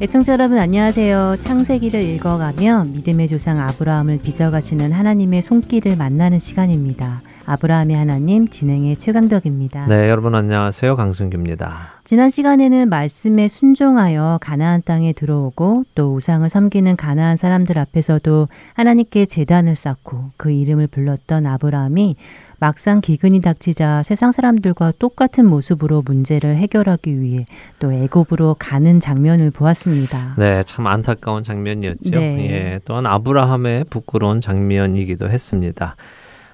애청자 여러분 안녕하세요. 창세기를 읽어가며 믿음의 조상 아브라함을 빚어가시는 하나님의 손길을 만나는 시간입니다. 아브라함의 하나님 진행의 최강덕입니다. 네, 여러분 안녕하세요. 강승규입니다. 지난 시간에는 말씀에 순종하여 가나안 땅에 들어오고 또 우상을 섬기는 가나안 사람들 앞에서도 하나님께 제단을 쌓고 그 이름을 불렀던 아브라함이 막상 기근이 닥치자 세상 사람들과 똑같은 모습으로 문제를 해결하기 위해 또 애굽으로 가는 장면을 보았습니다. 네, 참 안타까운 장면이었죠. 네. 예, 또한 아브라함의 부끄러운 장면이기도 했습니다.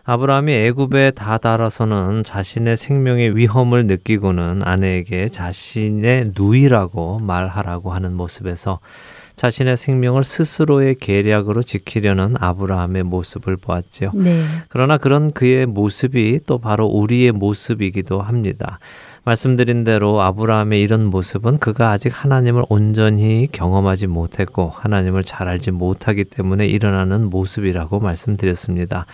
아브라함이 애굽에 다다라서는 자신의 생명의 위험을 느끼고는 아내에게 자신의 누이라고 말하라고 하는 모습에서 자신의 생명을 스스로의 계략으로 지키려는 아브라함의 모습을 보았죠. 네. 그러나 그런 그의 모습이 또 바로 우리의 모습이기도 합니다. 말씀드린 대로 아브라함의 이런 모습은 그가 아직 하나님을 온전히 경험하지 못했고 하나님을 잘 알지 못하기 때문에 일어나는 모습이라고 말씀드렸습니다.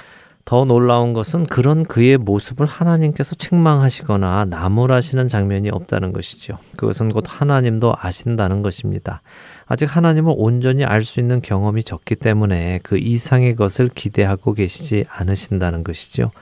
더 놀라운 것은 그런 그의 모습을 하나님께서 책망하시거나 나무라시는 장면이 없다는 것이죠. 그것은 곧 하나님도 아신다는 것입니다. 아직 하나님을 온전히 알 수 있는 경험이 적기 때문에 그 이상의 것을 기대하고 계시지 않으신다는 것이죠.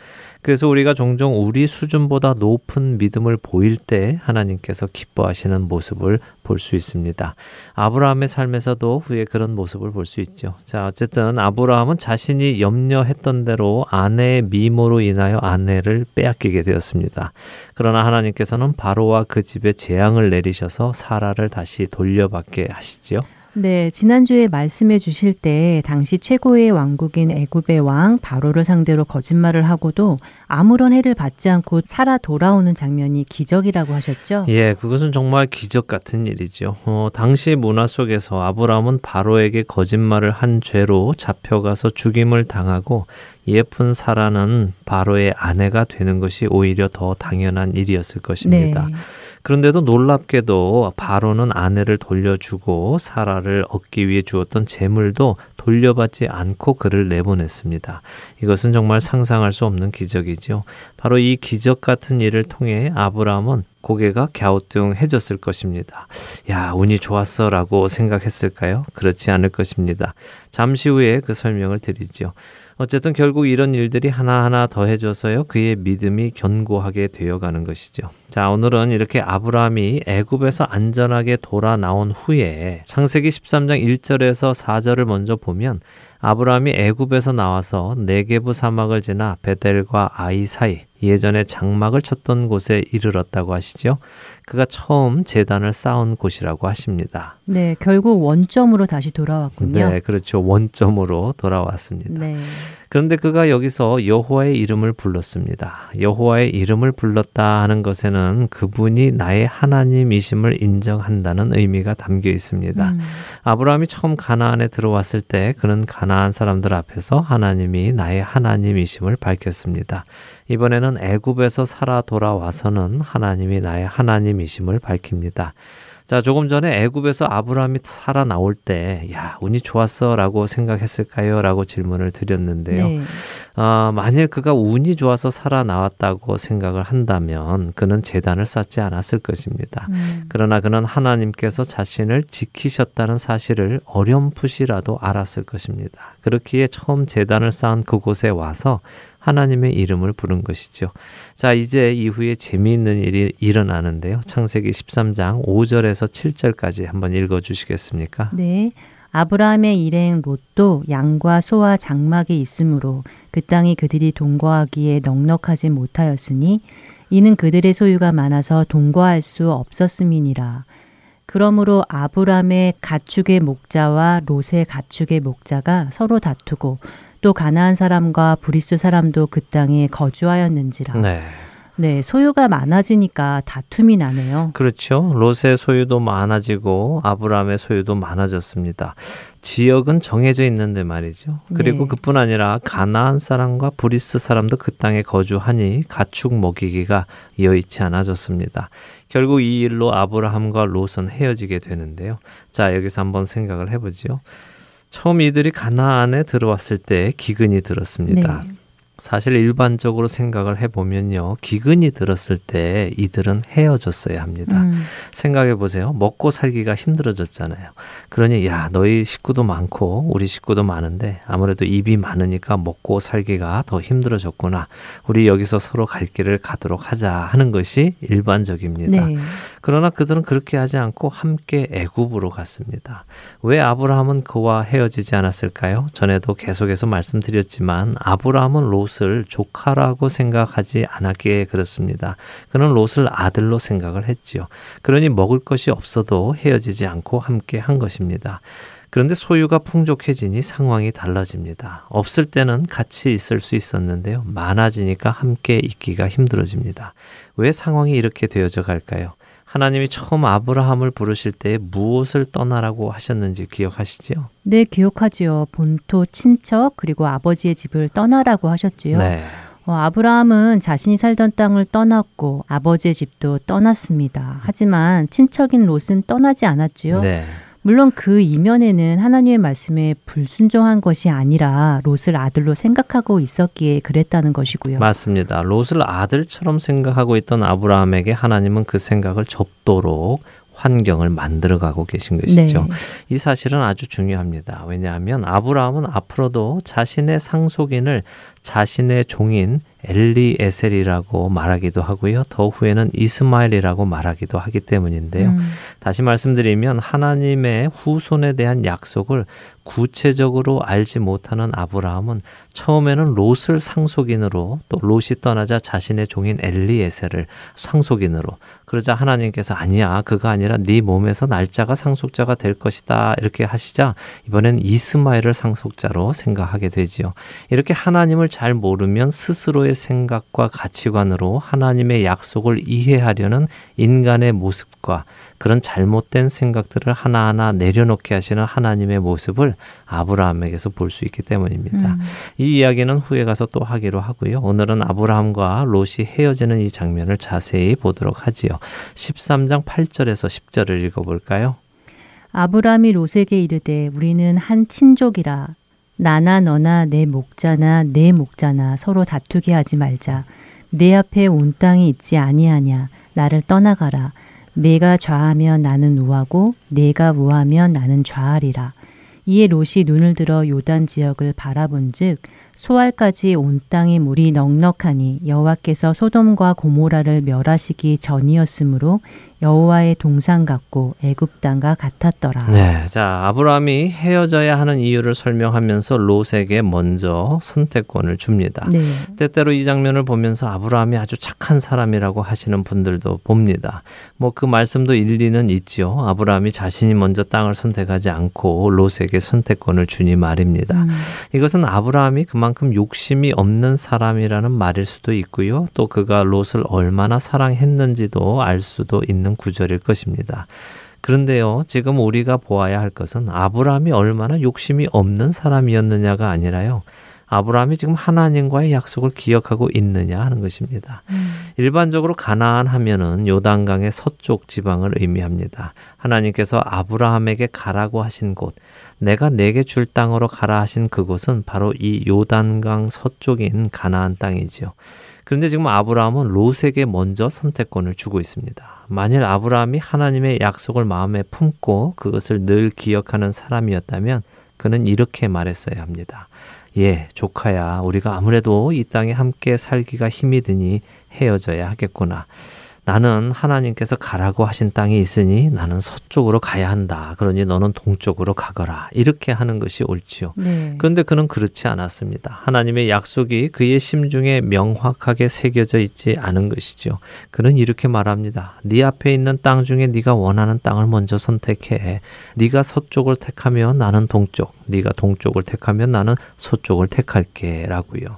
그래서 우리가 종종 우리 수준보다 높은 믿음을 보일 때 하나님께서 기뻐하시는 모습을 볼 수 있습니다. 아브라함의 삶에서도 후에 그런 모습을 볼 수 있죠. 자, 어쨌든 아브라함은 자신이 염려했던 대로 아내의 미모로 인하여 아내를 빼앗기게 되었습니다. 그러나 하나님께서는 바로와 그 집에 재앙을 내리셔서 사라를 다시 돌려받게 하시지요. 네, 지난주에 말씀해 주실 때 당시 최고의 왕국인 애굽의 왕 바로를 상대로 거짓말을 하고도 아무런 해를 받지 않고 살아 돌아오는 장면이 기적이라고 하셨죠? 예, 그것은 정말 기적 같은 일이죠. 어, 당시 문화 속에서 아브라함은 바로에게 거짓말을 한 죄로 잡혀가서 죽임을 당하고 예쁜 사라는 바로의 아내가 되는 것이 오히려 더 당연한 일이었을 것입니다. 네. 그런데도 놀랍게도 바로는 아내를 돌려주고 사라를 얻기 위해 주었던 재물도 돌려받지 않고 그를 내보냈습니다. 이것은 정말 상상할 수 없는 기적이죠. 바로 이 기적 같은 일을 통해 아브라함은 고개가 갸우뚱해졌을 것입니다. 야, 운이 좋았어 라고 생각했을까요? 그렇지 않을 것입니다. 잠시 후에 그 설명을 드리죠. 어쨌든 결국 이런 일들이 하나하나 더해져서요. 그의 믿음이 견고하게 되어가는 것이죠. 자, 오늘은 이렇게 아브라함이 애굽에서 안전하게 돌아 나온 후에 창세기 13장 1절에서 4절을 먼저 보면 아브라함이 애굽에서 나와서 네게부 사막을 지나 베델과 아이 사이 예전에 장막을 쳤던 곳에 이르렀다고 하시죠. 그가 처음 재단을 쌓은 곳이라고 하십니다. 네, 결국 원점으로 다시 돌아왔군요. 네, 그렇죠. 원점으로 돌아왔습니다. 네. 그런데 그가 여기서 여호와의 이름을 불렀습니다. 여호와의 이름을 불렀다 하는 것에는 그분이 나의 하나님이심을 인정한다는 의미가 담겨 있습니다. 음. 아브라함이 처음 가나안에 들어왔을 때 그는 가나안 사람들 앞에서 하나님이 나의 하나님이심을 밝혔습니다. 이번에는 애굽에서 살아 돌아와서는 하나님이 나의 하나님이심을 밝힙니다. 자, 조금 전에 애굽에서 아브라함이 살아 나올 때, 야, 운이 좋았어라고 생각했을까요? 라고 질문을 드렸는데요. 네. 어, 만일 그가 운이 좋아서 살아 나왔다고 생각을 한다면 그는 재단을 쌓지 않았을 것입니다. 음. 그러나 그는 하나님께서 자신을 지키셨다는 사실을 어렴풋이라도 알았을 것입니다. 그렇기에 처음 재단을 쌓은 그곳에 와서 하나님의 이름을 부른 것이죠. 자, 이제 이후에 재미있는 일이 일어나는데요. 창세기 13장 5절에서 7절까지 한번 읽어 주시겠습니까? 네. 아브라함의 일행 롯도 양과 소와 장막이 있으므로 그 땅이 그들이 동거하기에 넉넉하지 못하였으니 이는 그들의 소유가 많아서 동거할 수 없었음이니라. 그러므로 아브람의 가축의 목자와 롯의 가축의 목자가 서로 다투고 또 가나안 사람과 브리스 사람도 그 땅에 거주하였는지라. 네. 네, 소유가 많아지니까 다툼이 나네요. 그렇죠. 롯의 소유도 많아지고 아브라함의 소유도 많아졌습니다. 지역은 정해져 있는데 말이죠. 그리고 네. 그뿐 아니라 가나안 사람과 브리스 사람도 그 땅에 거주하니 가축 먹이기가 여의치 않아졌습니다. 결국 이 일로 아브라함과 롯은 헤어지게 되는데요. 자, 여기서 한번 생각을 해보죠. 처음 이들이 가나안에 들어왔을 때 기근이 들었습니다. 네. 사실 일반적으로 생각을 해보면요. 기근이 들었을 때 이들은 헤어졌어야 합니다. 음. 생각해 보세요. 먹고 살기가 힘들어졌잖아요. 그러니, 야, 너희 식구도 많고, 우리 식구도 많은데, 아무래도 입이 많으니까 먹고 살기가 더 힘들어졌구나. 우리 여기서 서로 갈 길을 가도록 하자 하는 것이 일반적입니다. 네. 그러나 그들은 그렇게 하지 않고 함께 애굽으로 갔습니다. 왜 아브라함은 그와 헤어지지 않았을까요? 전에도 계속해서 말씀드렸지만, 아브라함은 로 롯을 조카라고 생각하지 않았기에 그렇습니다. 그는 롯을 아들로 생각을 했지요. 그러니 먹을 것이 없어도 헤어지지 않고 함께 한 것입니다. 그런데 소유가 풍족해지니 상황이 달라집니다. 없을 때는 같이 있을 수 있었는데요. 많아지니까 함께 있기가 힘들어집니다. 왜 상황이 이렇게 되어져 갈까요? 하나님이 처음 아브라함을 부르실 때 무엇을 떠나라고 하셨는지 기억하시지요? 네, 기억하지요. 본토 친척 그리고 아버지의 집을 떠나라고 하셨지요. 네. 어, 아브라함은 자신이 살던 땅을 떠났고 아버지의 집도 떠났습니다. 하지만 친척인 롯은 떠나지 않았지요. 네. 물론 그 이면에는 하나님의 말씀에 불순종한 것이 아니라 롯을 아들로 생각하고 있었기에 그랬다는 것이고요. 맞습니다. 롯을 아들처럼 생각하고 있던 아브라함에게 하나님은 그 생각을 접도록 환경을 만들어가고 계신 것이죠. 네. 이 사실은 아주 중요합니다. 왜냐하면 아브라함은 앞으로도 자신의 상속인을 자신의 종인 엘리에셀이라고 말하기도 하고요. 더 후에는 이스마엘이라고 말하기도 하기 때문인데요. 음. 다시 말씀드리면 하나님의 후손에 대한 약속을 구체적으로 알지 못하는 아브라함은 처음에는 롯을 상속인으로 또 롯이 떠나자 자신의 종인 엘리에셀을 상속인으로 그러자 하나님께서 아니야 그가 아니라 네 몸에서 날짜가 상속자가 될 것이다 이렇게 하시자 이번엔 이스마엘을 상속자로 생각하게 되지요. 이렇게 하나님을 잘 모르면 스스로의 생각과 가치관으로 하나님의 약속을 이해하려는 인간의 모습과 그런 잘못된 생각들을 하나하나 내려놓게 하시는 하나님의 모습을 아브라함에게서 볼 수 있기 때문입니다. 음. 이 이야기는 후에 가서 또 하기로 하고요. 오늘은 아브라함과 롯이 헤어지는 이 장면을 자세히 보도록 하지요. 13장 8절에서 10절을 읽어볼까요? 아브라함이 롯에게 이르되 우리는 한 친족이라 나나 너나 내 목자나 내 목자나 서로 다투게 하지 말자. 내 앞에 온 땅이 있지 아니하냐. 나를 떠나가라. 내가 좌하면 나는 우하고 내가 우하면 나는 좌하리라. 이에 롯이 눈을 들어 요단 지역을 바라본즉 소알까지 온 땅의 물이 넉넉하니 여호와께서 소돔과 고모라를 멸하시기 전이었으므로 여호와의 동상 같고 애굽 땅과 같았더라. 네, 자 아브라함이 헤어져야 하는 이유를 설명하면서 롯에게 먼저 선택권을 줍니다. 네. 때때로 이 장면을 보면서 아브라함이 아주 착한 사람이라고 하시는 분들도 봅니다. 뭐 그 말씀도 일리는 있지요. 아브라함이 자신이 먼저 땅을 선택하지 않고 롯에게 선택권을 주니 말입니다. 음. 이것은 아브라함이 그만큼 욕심이 없는 사람이라는 말일 수도 있고요. 또 그가 롯을 얼마나 사랑했는지도 알 수도 있는. 있는 구절일 것입니다. 그런데요, 지금 우리가 보아야 할 것은 아브라함이 얼마나 욕심이 없는 사람이었느냐가 아니라요. 아브라함이 지금 하나님과의 약속을 기억하고 있느냐 하는 것입니다. 음. 일반적으로 가나안 하면은 요단강의 서쪽 지방을 의미합니다. 하나님께서 아브라함에게 가라고 하신 곳, 내가 내게 줄 땅으로 가라 하신 그곳은 바로 이 요단강 서쪽인 가나안 땅이지요. 그런데 지금 아브라함은 롯에게 먼저 선택권을 주고 있습니다. 만일 아브라함이 하나님의 약속을 마음에 품고 그것을 늘 기억하는 사람이었다면 그는 이렇게 말했어야 합니다. 예, 조카야, 우리가 아무래도 이 땅에 함께 살기가 힘이 드니 헤어져야 하겠구나. 나는 하나님께서 가라고 하신 땅이 있으니 나는 서쪽으로 가야 한다. 그러니 너는 동쪽으로 가거라. 이렇게 하는 것이 옳지요. 네. 그런데 그는 그렇지 않았습니다. 하나님의 약속이 그의 심중에 명확하게 새겨져 있지 않은 것이죠. 그는 이렇게 말합니다. 네 앞에 있는 땅 중에 네가 원하는 땅을 먼저 선택해. 네가 서쪽을 택하면 나는 동쪽, 네가 동쪽을 택하면 나는 서쪽을 택할게라고요.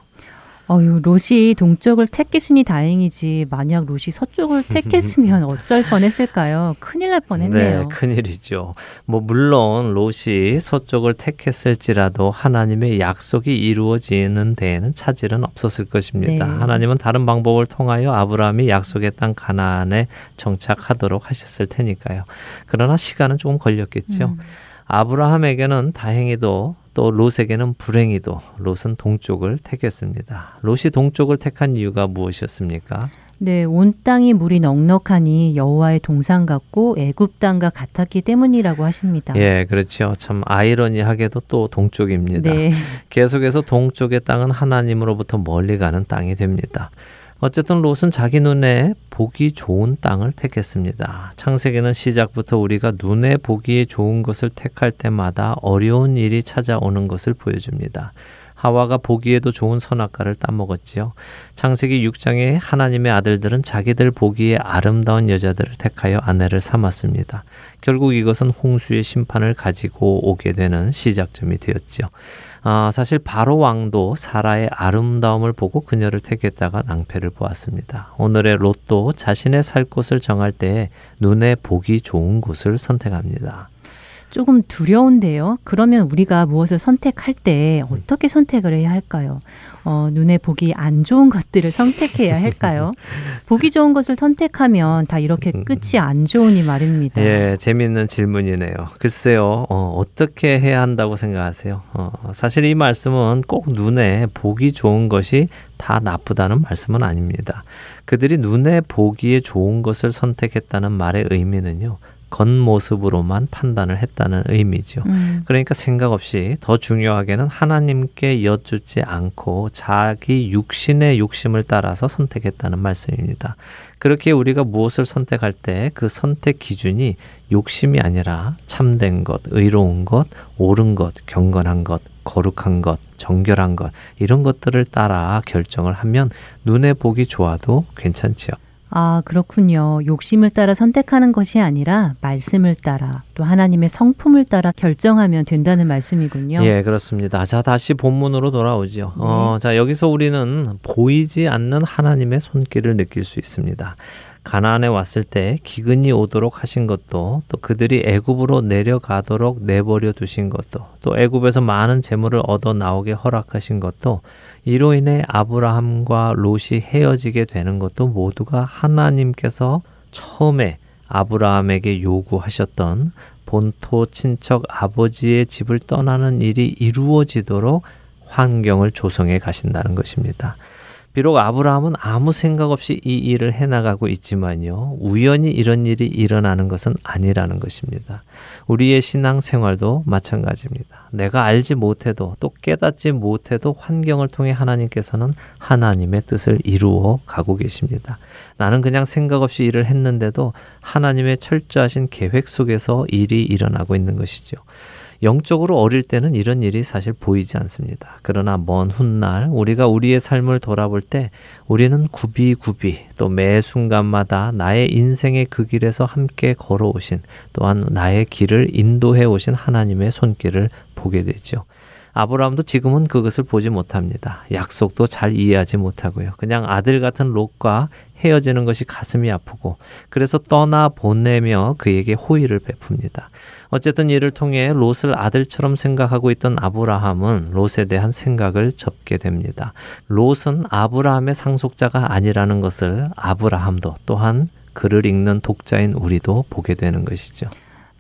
어유 롯이 동쪽을 택했으니 다행이지 만약 롯이 서쪽을 택했으면 어쩔 뻔했을까요? 큰일 날 뻔했네요. 네, 큰일이죠. 뭐 물론 롯이 서쪽을 택했을지라도 하나님의 약속이 이루어지는 데에는 차질은 없었을 것입니다. 네. 하나님은 다른 방법을 통하여 아브라함이 약속의 땅 가나안에 정착하도록 하셨을 테니까요. 그러나 시간은 조금 걸렸겠죠. 음. 아브라함에게는 다행히도 또 롯에게는 불행히도 롯은 동쪽을 택했습니다. 롯이 동쪽을 택한 이유가 무엇이었습니까? 네, 온 땅이 물이 넉넉하니 여호와의 동산 같고 애굽 땅과 같았기 때문이라고 하십니다. 예, 그렇죠. 참 아이러니하게도 또 동쪽입니다. 네. 계속해서 동쪽의 땅은 하나님으로부터 멀리 가는 땅이 됩니다. 어쨌든 롯은 자기 눈에 보기 좋은 땅을 택했습니다. 창세기는 시작부터 우리가 눈에 보기에 좋은 것을 택할 때마다 어려운 일이 찾아오는 것을 보여줍니다. 하와가 보기에도 좋은 선악과를 따먹었지요. 창세기 6장에 하나님의 아들들은 자기들 보기에 아름다운 여자들을 택하여 아내를 삼았습니다. 결국 이것은 홍수의 심판을 가지고 오게 되는 시작점이 되었지요. 아, 사실 바로 왕도 사라의 아름다움을 보고 그녀를 택했다가 낭패를 보았습니다. 오늘의 롯도 자신의 살 곳을 정할 때 눈에 보기 좋은 곳을 선택합니다. 조금 두려운데요. 그러면 우리가 무엇을 선택할 때 어떻게 선택을 해야 할까요? 어, 눈에 보기 안 좋은 것들을 선택해야 할까요? 보기 좋은 것을 선택하면 다 이렇게 음. 끝이 안 좋으니 말입니다. 예, 재미있는 질문이네요. 글쎄요, 어, 어떻게 해야 한다고 생각하세요? 어, 사실 이 말씀은 꼭 눈에 보기 좋은 것이 다 나쁘다는 말씀은 아닙니다. 그들이 눈에 보기에 좋은 것을 선택했다는 말의 의미는요. 겉모습으로만 판단을 했다는 의미죠. 음. 그러니까 생각 없이 더 중요하게는 하나님께 여쭙지 않고 자기 육신의 욕심을 따라서 선택했다는 말씀입니다. 그렇게 우리가 무엇을 선택할 때 그 선택 기준이 욕심이 아니라 참된 것, 의로운 것, 옳은 것, 경건한 것, 거룩한 것, 정결한 것, 이런 것들을 따라 결정을 하면 눈에 보기 좋아도 괜찮지요. 아, 그렇군요. 욕심을 따라 선택하는 것이 아니라 말씀을 따라 또 하나님의 성품을 따라 결정하면 된다는 말씀이군요. 예, 그렇습니다. 자, 다시 본문으로 돌아오죠. 네. 어, 자, 여기서 우리는 보이지 않는 하나님의 손길을 느낄 수 있습니다. 가나안에 왔을 때 기근이 오도록 하신 것도 또 그들이 애굽으로 내려가도록 내버려 두신 것도 또 애굽에서 많은 재물을 얻어 나오게 허락하신 것도 이로 인해 아브라함과 롯이 헤어지게 되는 것도 모두가 하나님께서 처음에 아브라함에게 요구하셨던 본토 친척 아버지의 집을 떠나는 일이 이루어지도록 환경을 조성해 가신다는 것입니다. 비록 아브라함은 아무 생각 없이 이 일을 해나가고 있지만요. 우연히 이런 일이 일어나는 것은 아니라는 것입니다. 우리의 신앙 생활도 마찬가지입니다. 내가 알지 못해도 또 깨닫지 못해도 환경을 통해 하나님께서는 하나님의 뜻을 이루어 가고 계십니다. 나는 그냥 생각 없이 일을 했는데도 하나님의 철저하신 계획 속에서 일이 일어나고 있는 것이죠. 영적으로 어릴 때는 이런 일이 사실 보이지 않습니다. 그러나 먼 훗날 우리가 우리의 삶을 돌아볼 때 우리는 구비구비 또매 순간마다 나의 인생의 그 길에서 함께 걸어오신 또한 나의 길을 인도해 오신 하나님의 손길을 보게 되죠. 아브라함도 지금은 그것을 보지 못합니다. 약속도 잘 이해하지 못하고요. 그냥 아들 같은 롯과 헤어지는 것이 가슴이 아프고 그래서 떠나 보내며 그에게 호의를 베풉니다. 어쨌든 이를 통해 롯을 아들처럼 생각하고 있던 아브라함은 롯에 대한 생각을 접게 됩니다. 롯은 아브라함의 상속자가 아니라는 것을 아브라함도 또한 글을 읽는 독자인 우리도 보게 되는 것이죠.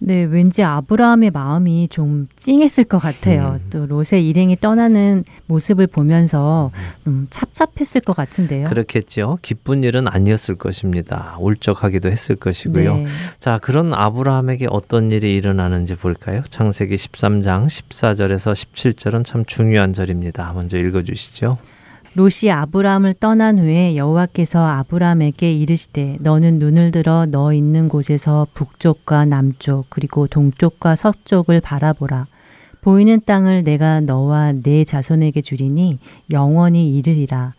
네, 왠지 아브라함의 마음이 좀 찡했을 것 같아요. 음. 또 롯의 일행이 떠나는 모습을 보면서 좀 찹찹했을 것 같은데요. 그렇겠죠. 기쁜 일은 아니었을 것입니다. 울적하기도 했을 것이고요. 네. 자, 그런 아브라함에게 어떤 일이 일어나는지 볼까요? 창세기 13장 14절에서 17절은 참 중요한 절입니다. 먼저 읽어 주시죠. 롯이 아브라함을 떠난 후에 여호와께서 아브라함에게 이르시되 너는 눈을 들어 너 있는 곳에서 북쪽과 남쪽 그리고 동쪽과 서쪽을 바라보라. 보이는 땅을 내가 너와 내 자손에게 주리니 영원히 이르리라.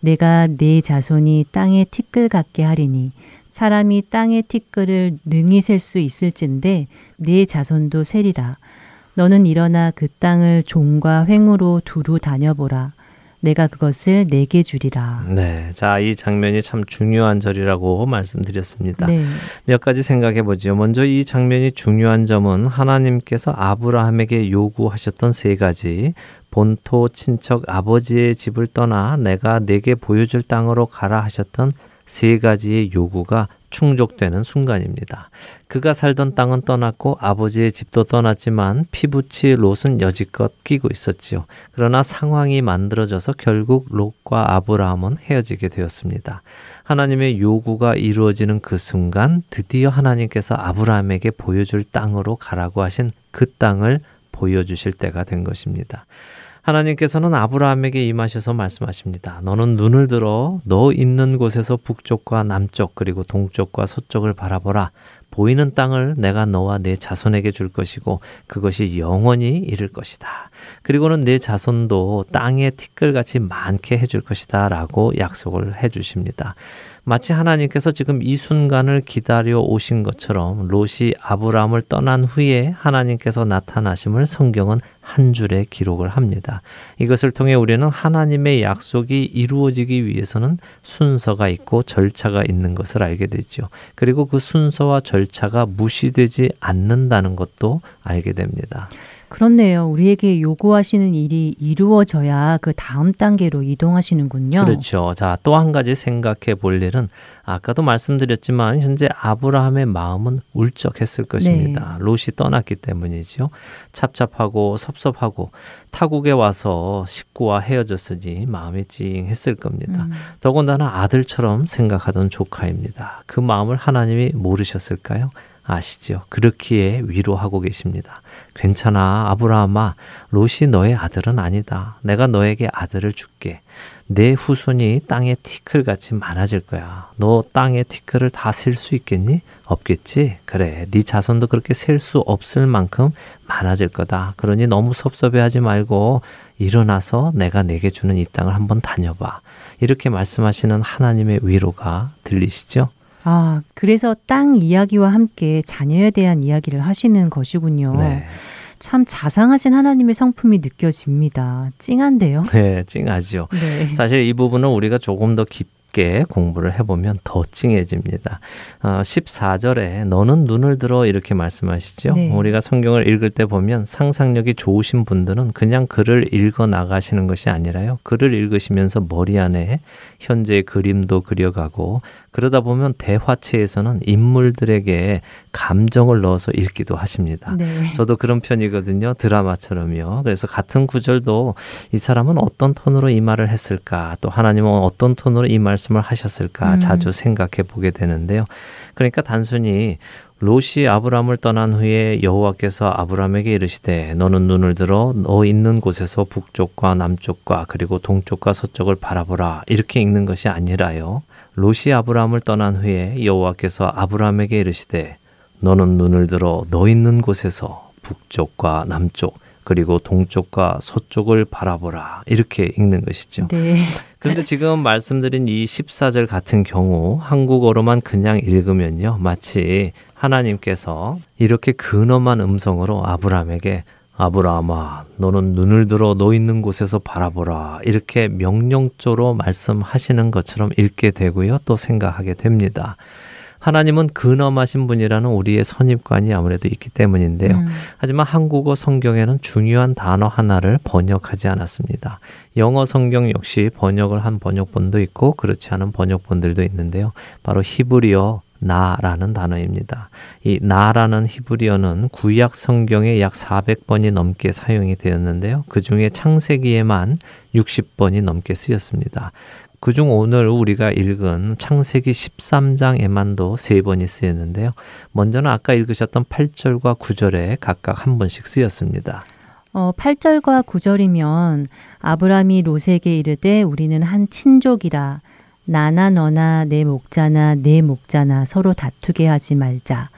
내가 내 자손이 땅의 티끌 같게 하리니 사람이 땅의 티끌을 능히 셀 수 있을진데 내 자손도 세리라. 너는 일어나 그 땅을 종과 횡으로 두루 다녀보라 내가 그것을 내게 주리라. 네. 자, 이 장면이 참 중요한 절이라고 말씀드렸습니다. 네. 몇 가지 생각해 보죠. 먼저 이 장면이 중요한 점은 하나님께서 아브라함에게 요구하셨던 세 가지 본토 친척 아버지의 집을 떠나 내가 내게 보여줄 땅으로 가라 하셨던 세 가지의 요구가 충족되는 순간입니다. 그가 살던 땅은 떠났고 아버지의 집도 떠났지만 피부치 롯은 여지껏 끼고 있었지요. 그러나 상황이 만들어져서 결국 롯과 아브라함은 헤어지게 되었습니다. 하나님의 요구가 이루어지는 그 순간 드디어 하나님께서 아브라함에게 보여줄 땅으로 가라고 하신 그 땅을 보여주실 때가 된 것입니다. 하나님께서는 아브라함에게 임하셔서 말씀하십니다. 너는 눈을 들어 너 있는 곳에서 북쪽과 남쪽 그리고 동쪽과 서쪽을 바라보라. 보이는 땅을 내가 너와 내 자손에게 줄 것이고 그것이 영원히 이를 것이다. 그리고는 내 자손도 땅의 티끌같이 많게 해줄 것이다. 라고 약속을 해 주십니다. 마치 하나님께서 지금 이 순간을 기다려 오신 것처럼 롯이 아브라함을 떠난 후에 하나님께서 나타나심을 성경은 한 줄에 기록을 합니다. 이것을 통해 우리는 하나님의 약속이 이루어지기 위해서는 순서가 있고 절차가 있는 것을 알게 되죠. 그리고 그 순서와 절차가 무시되지 않는다는 것도 알게 됩니다. 그렇네요. 우리에게 요구하시는 일이 이루어져야 그 다음 단계로 이동하시는군요. 그렇죠. 자, 또 한 가지 생각해 볼 일은 아까도 말씀드렸지만 현재 아브라함의 마음은 울적했을 것입니다. 네. 롯이 떠났기 때문이지요. 찹찹하고 섭섭하고 타국에 와서 식구와 헤어졌으니 마음이 찡했을 겁니다. 음. 더군다나 아들처럼 생각하던 조카입니다. 그 마음을 하나님이 모르셨을까요? 아시죠? 그렇기에 위로하고 계십니다. 괜찮아, 아브라함아. 롯이 너의 아들은 아니다. 내가 너에게 아들을 줄게. 내 후손이 땅의 티끌 같이 많아질 거야. 너 땅의 티끌을 다 셀 수 있겠니? 없겠지? 그래. 네 자손도 그렇게 셀 수 없을 만큼 많아질 거다. 그러니 너무 섭섭해하지 말고 일어나서 내가 내게 주는 이 땅을 한번 다녀봐. 이렇게 말씀하시는 하나님의 위로가 들리시죠? 아, 그래서 땅 이야기와 함께 자녀에 대한 이야기를 하시는 것이군요. 네. 참 자상하신 하나님의 성품이 느껴집니다. 찡한데요? 네, 찡하죠. 네. 사실 이 부분은 우리가 조금 더 깊, 깊게 공부를 해보면 더 찡해집니다. 어, 14절에 너는 눈을 들어 이렇게 말씀하시죠. 네. 우리가 성경을 읽을 때 보면 상상력이 좋으신 분들은 그냥 글을 읽어 나가시는 것이 아니라요. 글을 읽으시면서 머리 안에 현재 그림도 그려가고 그러다 보면 대화체에서는 인물들에게 감정을 넣어서 읽기도 하십니다. 네. 저도 그런 편이거든요. 드라마처럼요. 그래서 같은 구절도 이 사람은 어떤 톤으로 이 말을 했을까, 또 하나님은 어떤 톤으로 이 말씀을 하셨을까 음. 자주 생각해 보게 되는데요. 그러니까 단순히 롯이 아브람을 떠난 후에 여호와께서 아브람에게 이르시되 너는 눈을 들어 너 있는 곳에서 북쪽과 남쪽과 그리고 동쪽과 서쪽을 바라보라 이렇게 읽는 것이 아니라요. 롯이 아브라함을 떠난 후에 여호와께서 아브라함에게 이르시되 너는 눈을 들어 너 있는 곳에서 북쪽과 남쪽 그리고 동쪽과 서쪽을 바라보라 이렇게 읽는 것이죠. 네. 그런데 지금 말씀드린 이 14절 같은 경우 한국어로만 그냥 읽으면요. 마치 하나님께서 이렇게 근엄한 음성으로 아브라함에게 아브라함아, 너는 눈을 들어 너 있는 곳에서 바라보라. 이렇게 명령조로 말씀하시는 것처럼 읽게 되고요. 또 생각하게 됩니다. 하나님은 근엄하신 분이라는 우리의 선입관이 아무래도 있기 때문인데요. 음. 하지만 한국어 성경에는 중요한 단어 하나를 번역하지 않았습니다. 영어 성경 역시 번역을 한 번역본도 있고 그렇지 않은 번역본들도 있는데요. 바로 히브리어 나라는 단어입니다. 이 나라는 히브리어는 구약 성경에 약 400번이 넘게 사용이 되었는데요. 그 중에 창세기에만 60번이 넘게 쓰였습니다. 그중 오늘 우리가 읽은 창세기 13장에만도 세 번이 쓰였는데요. 먼저는 아까 읽으셨던 8절과 9절에 각각 한 번씩 쓰였습니다. 어, 8절과 9절이면 아브라함이 롯에게 이르되 우리는 한 친족이라 나나 너나 내 목자나 내 목자나 서로 다투게 하지 말자.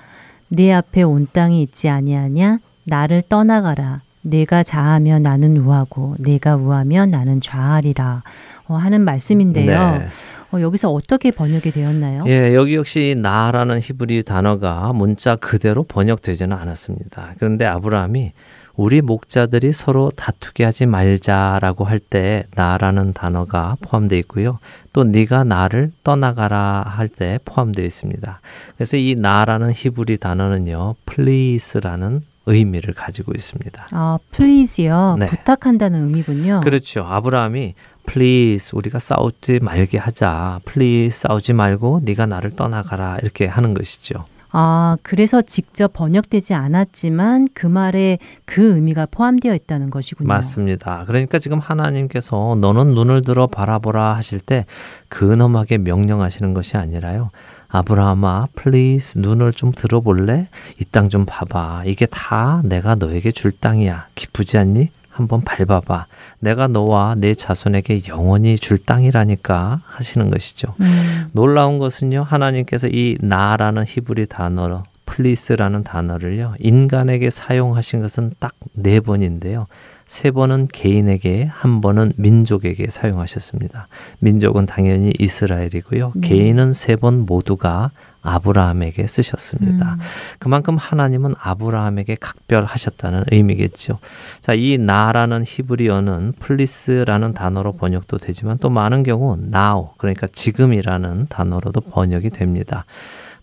내 앞에 온 땅이 있지 아니하냐? 나를 떠나가라. 내가 자하면 나는 우하고 내가 우하면 나는 좌하리라. 어, 하는 말씀인데요. 네. 어, 여기서 어떻게 번역이 되었나요? 예, 여기 역시 나라는 히브리 단어가 문자 그대로 번역되지는 않았습니다. 그런데 아브라함이 우리 목자들이 서로 다투게 하지 말자라고 할 때 나라는 단어가 포함되어 있고요. 또 네가 나를 떠나가라 할 때 포함되어 있습니다. 그래서 이 나라는 히브리 단어는요. please라는 의미를 가지고 있습니다. 아, please요. 네. 부탁한다는 의미군요. 그렇죠. 아브라함이 please 우리가 싸우지 말게 하자. please 싸우지 말고 네가 나를 떠나가라 이렇게 하는 것이죠. 아, 그래서 직접 번역되지 않았지만 그 말에 그 의미가 포함되어 있다는 것이군요. 맞습니다. 그러니까 지금 하나님께서 너는 눈을 들어 바라보라 하실 때 근엄하게 명령하시는 것이 아니라요. 아브라함아, please 눈을 좀 들어볼래? 이 땅 좀 봐봐. 이게 다 내가 너에게 줄 땅이야. 기쁘지 않니? 한번 밟아봐. 내가 너와 내 자손에게 영원히 줄 땅이라니까 하시는 것이죠. 음. 놀라운 것은요, 하나님께서 이 나라는 히브리 단어로 please라는 단어를요, 인간에게 사용하신 것은 딱 네 번인데요. 세 번은 개인에게, 한 번은 민족에게 사용하셨습니다. 민족은 당연히 이스라엘이고요. 네. 개인은 세 번 모두가 아브라함에게 쓰셨습니다. 음. 그만큼 하나님은 아브라함에게 각별하셨다는 의미겠죠. 자, 이 나라는 히브리어는 플리스라는 단어로 번역도 되지만 또 많은 경우 now 그러니까 지금이라는 단어로도 번역이 됩니다.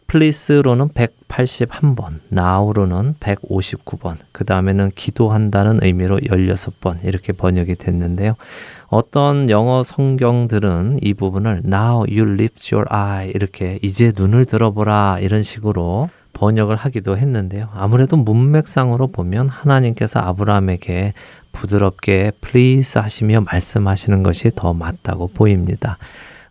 플리스로는 181번, 나우로는 159번, 그 다음에는 기도한다는 의미로 16번 이렇게 번역이 됐는데요. 어떤 영어 성경들은 이 부분을 Now you lift your eye 이렇게 이제 눈을 들어보라 이런 식으로 번역을 하기도 했는데요. 아무래도 문맥상으로 보면 하나님께서 아브라함에게 부드럽게 please 하시며 말씀하시는 것이 더 맞다고 보입니다.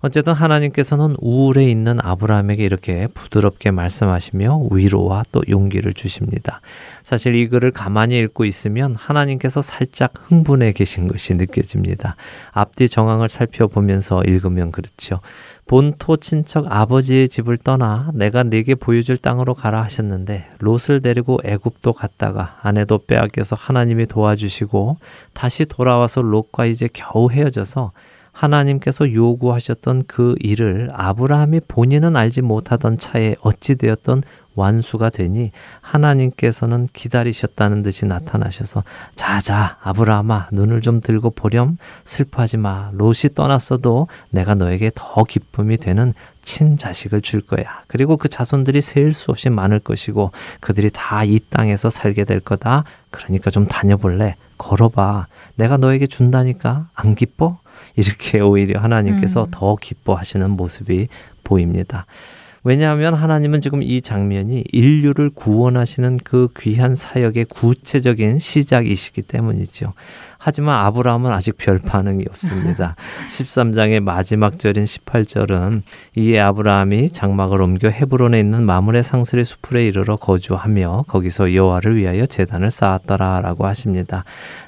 어쨌든 하나님께서는 우울에 있는 아브라함에게 이렇게 부드럽게 말씀하시며 위로와 또 용기를 주십니다. 사실 이 글을 가만히 읽고 있으면 하나님께서 살짝 흥분해 계신 것이 느껴집니다. 앞뒤 정황을 살펴보면서 읽으면 그렇죠. 본토 친척 아버지의 집을 떠나 내가 네게 보여줄 땅으로 가라 하셨는데 롯을 데리고 애굽도 갔다가 아내도 빼앗겨서 하나님이 도와주시고 다시 돌아와서 롯과 이제 겨우 헤어져서 하나님께서 요구하셨던 그 일을 아브라함이 본인은 알지 못하던 차에 어찌 되었던 완수가 되니 하나님께서는 기다리셨다는 듯이 나타나셔서 자자 아브라함아 눈을 좀 들고 보렴 슬퍼하지 마 롯이 떠났어도 내가 너에게 더 기쁨이 되는 친자식을 줄 거야. 그리고 그 자손들이 셀 수 없이 많을 것이고 그들이 다 이 땅에서 살게 될 거다. 그러니까 좀 다녀볼래? 걸어봐. 내가 너에게 준다니까 안 기뻐? 이렇게 오히려 하나님께서 음. 더 기뻐하시는 모습이 보입니다. 왜냐하면 하나님은 지금 이 장면이 인류를 구원하시는 그 귀한 사역의 구체적인 시작이시기 때문이죠. 하지만 아브라함은 아직 별 반응이 없습니다. 13장의 마지막 절인 18절은 이에 아브라함이 장막을 옮겨 헤브론에 있는 마물의 상술의 수풀에 이르러 거주하며 거기서 여호와를 위하여 제단을 쌓았더라라고 하십니다.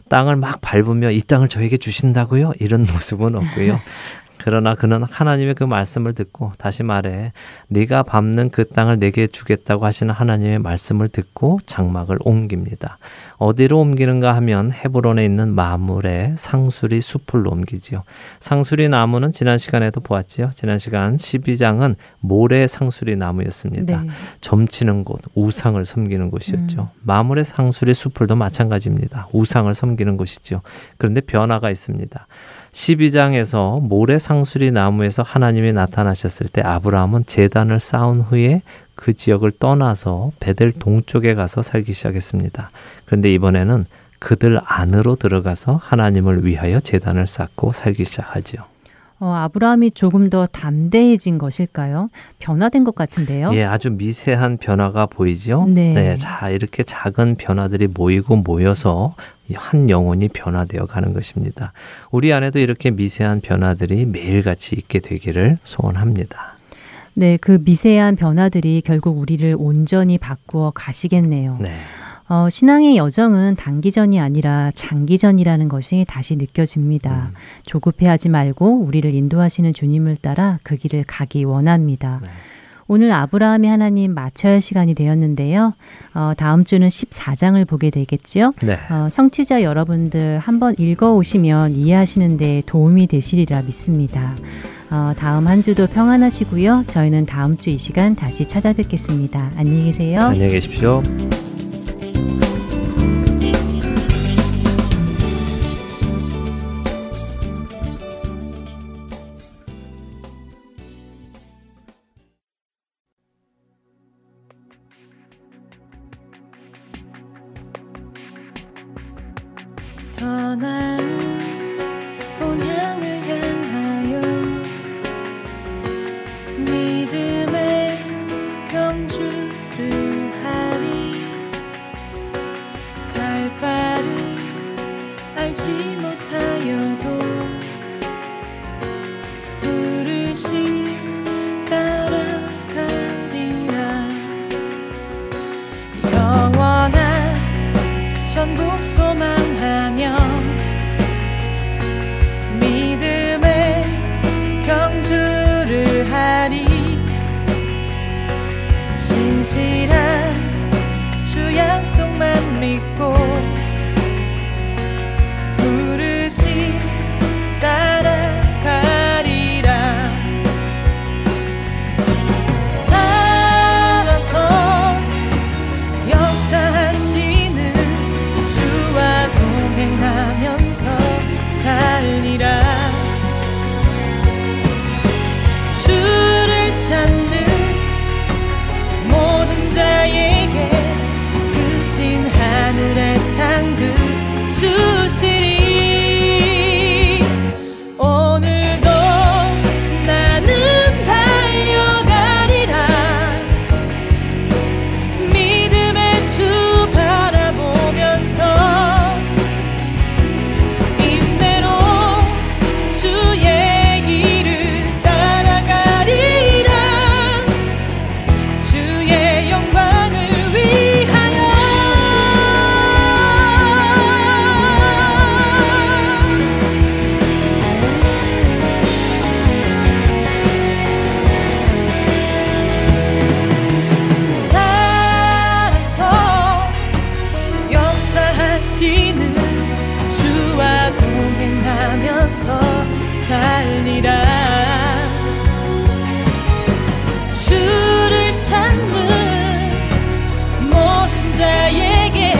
땅을 막 밟으며 이 땅을 저에게 주신다고요? 이런 모습은 없고요. 그러나 그는 하나님의 그 말씀을 듣고 다시 말해 네가 밟는 그 땅을 내게 주겠다고 하시는 하나님의 말씀을 듣고 장막을 옮깁니다. 어디로 옮기는가 하면 헤브론에 있는 마물의 상수리 숲을로 옮기지요. 상수리 나무는 지난 시간에도 보았지요. 지난 시간 12장은 모래 상수리 나무였습니다. 네. 점치는 곳, 우상을 섬기는 곳이었죠. 음. 마물의 상수리 숲을도 마찬가지입니다. 우상을 섬기는 곳이죠. 그런데 변화가 있습니다. 12장에서 모래 상수리 나무에서 하나님이 나타나셨을 때 아브라함은 재단을 쌓은 후에 그 지역을 떠나서 베델 동쪽에 가서 살기 시작했습니다. 그런데 이번에는 그들 안으로 들어가서 하나님을 위하여 재단을 쌓고 살기 시작하죠. 어, 아브라함이 조금 더 담대해진 것일까요? 변화된 것 같은데요. 예, 아주 미세한 변화가 보이죠. 네. 네. 자, 이렇게 작은 변화들이 모이고 모여서 한 영혼이 변화되어 가는 것입니다. 우리 안에도 이렇게 미세한 변화들이 매일같이 있게 되기를 소원합니다. 네, 그 미세한 변화들이 결국 우리를 온전히 바꾸어 가시겠네요. 네. 어, 신앙의 여정은 단기전이 아니라 장기전이라는 것이 다시 느껴집니다. 음. 조급해하지 말고 우리를 인도하시는 주님을 따라 그 길을 가기 원합니다. 네. 오늘 아브라함이 하나님 마쳐야 할 시간이 되었는데요. 어, 다음 주는 14장을 보게 되겠죠. 네. 어, 청취자 여러분들 한번 읽어 오시면 이해하시는 데 도움이 되시리라 믿습니다. 어, 다음 한 주도 평안하시고요. 저희는 다음 주 이 시간 다시 찾아뵙겠습니다. 안녕히 계세요. 안녕히 계십시오. 떠날 자에게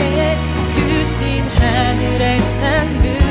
그신 하늘의 상급.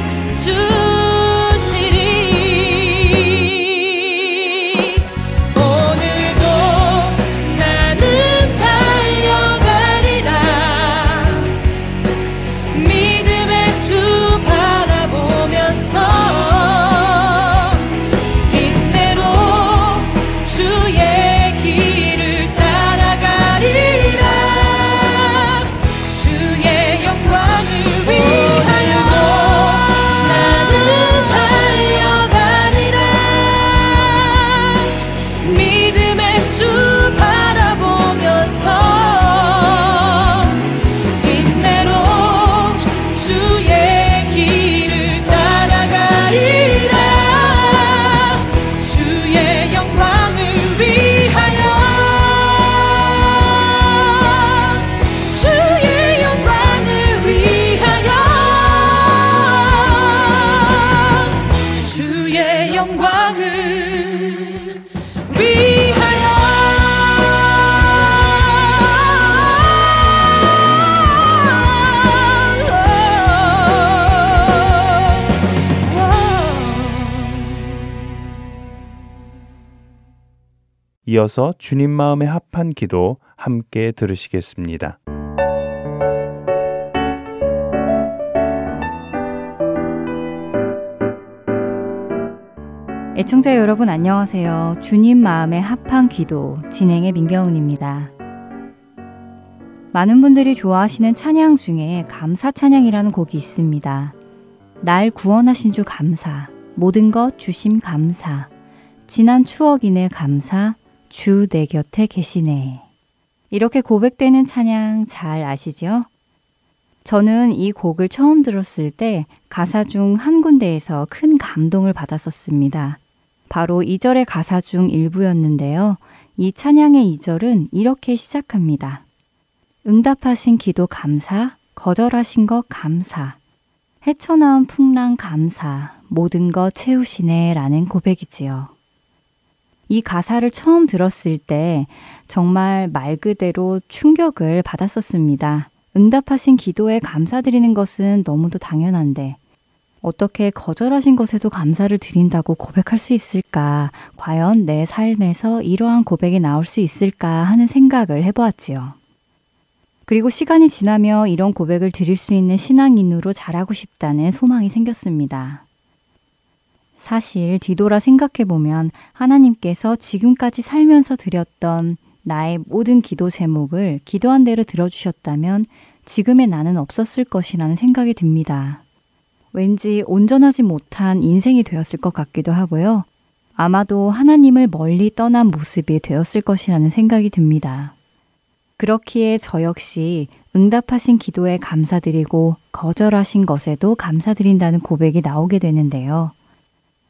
이어서 주님 마음에 합한 기도 함께 들으시겠습니다. 애청자 여러분 안녕하세요. 주님 마음에 합한 기도 진행의 민경은입니다. 많은 분들이 좋아하시는 찬양 중에 감사 찬양이라는 곡이 있습니다. 날 구원하신 주 감사, 모든 것 주심 감사, 지난 추억이네 감사, 주 내 곁에 계시네. 이렇게 고백되는 찬양 잘 아시죠? 저는 이 곡을 처음 들었을 때 가사 중 한 군데에서 큰 감동을 받았었습니다. 바로 2절의 가사 중 일부였는데요. 이 찬양의 이절은 이렇게 시작합니다. 응답하신 기도 감사, 거절하신 것 감사, 헤쳐나온 풍랑 감사, 모든 것 채우시네 라는 고백이지요. 이 가사를 처음 들었을 때 정말 말 그대로 충격을 받았었습니다. 응답하신 기도에 감사드리는 것은 너무도 당연한데 어떻게 거절하신 것에도 감사를 드린다고 고백할 수 있을까? 과연 내 삶에서 이러한 고백이 나올 수 있을까 하는 생각을 해보았지요. 그리고 시간이 지나며 이런 고백을 드릴 수 있는 신앙인으로 자라고 싶다는 소망이 생겼습니다. 사실 뒤돌아 생각해보면 하나님께서 지금까지 살면서 드렸던 나의 모든 기도 제목을 기도한 대로 들어주셨다면 지금의 나는 없었을 것이라는 생각이 듭니다. 왠지 온전하지 못한 인생이 되었을 것 같기도 하고요. 아마도 하나님을 멀리 떠난 모습이 되었을 것이라는 생각이 듭니다. 그렇기에 저 역시 응답하신 기도에 감사드리고 거절하신 것에도 감사드린다는 고백이 나오게 되는데요.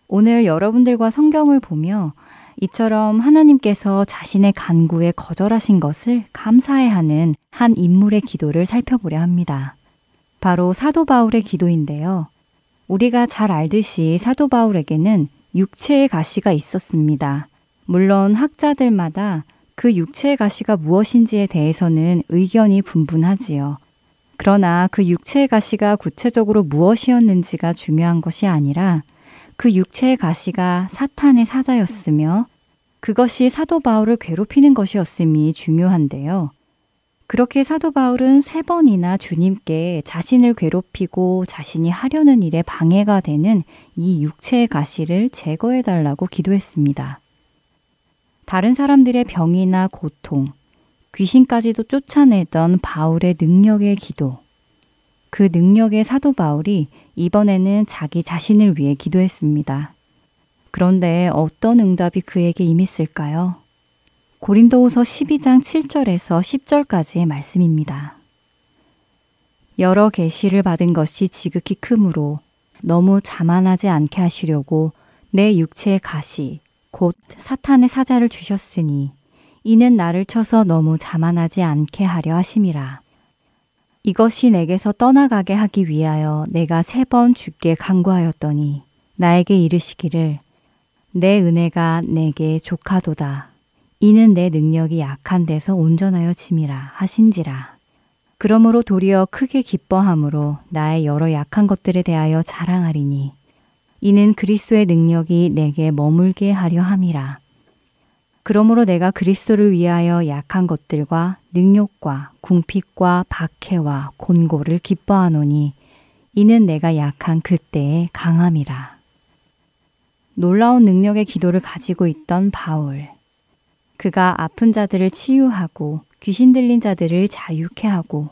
오늘 여러분들과 성경을 보며 이처럼 하나님께서 자신의 간구에 거절하신 것을 감사해 하는 한 인물의 기도를 살펴보려 합니다. 바로 사도 바울의 기도인데요. 우리가 잘 알듯이 사도 바울에게는 육체의 가시가 있었습니다. 물론 학자들마다 그 육체의 가시가 무엇인지에 대해서는 의견이 분분하지요. 그러나 그 육체의 가시가 구체적으로 무엇이었는지가 중요한 것이 아니라 그 육체의 가시가 사탄의 사자였으며 그것이 사도 바울을 괴롭히는 것이었음이 중요한데요. 그렇게 사도 바울은 세 번이나 주님께 자신을 괴롭히고 자신이 하려는 일에 방해가 되는 이 육체의 가시를 제거해 달라고 기도했습니다. 다른 사람들의 병이나 고통, 귀신까지도 쫓아내던 바울의 능력의 기도. 그 능력의 사도 바울이 이번에는 자기 자신을 위해 기도했습니다. 그런데 어떤 응답이 그에게 임했을까요? 고린도후서 12장 7절에서 10절까지의 말씀입니다. 여러 계시를 받은 것이 지극히 크므로 너무 자만하지 않게 하시려고 내 육체의 가시 곧 사탄의 사자를 주셨으니 이는 나를 쳐서 너무 자만하지 않게 하려 하심이라. 이것이 내게서 떠나가게 하기 위하여 내가 세번 죽게 간구하였더니 나에게 이르시기를 내 은혜가 내게 족하도다. 이는 내 능력이 약한 데서 온전하여 짐이라 하신지라. 그러므로 도리어 크게 기뻐함으로 나의 여러 약한 것들에 대하여 자랑하리니 이는 그리스도의 능력이 내게 머물게 하려 함이라. 그러므로 내가 그리스도를 위하여 약한 것들과 능욕과 궁핍과 박해와 곤고를 기뻐하노니 이는 내가 약한 그때의 강함이라. 놀라운 능력의 기도를 가지고 있던 바울. 그가 아픈 자들을 치유하고 귀신 들린 자들을 자유케 하고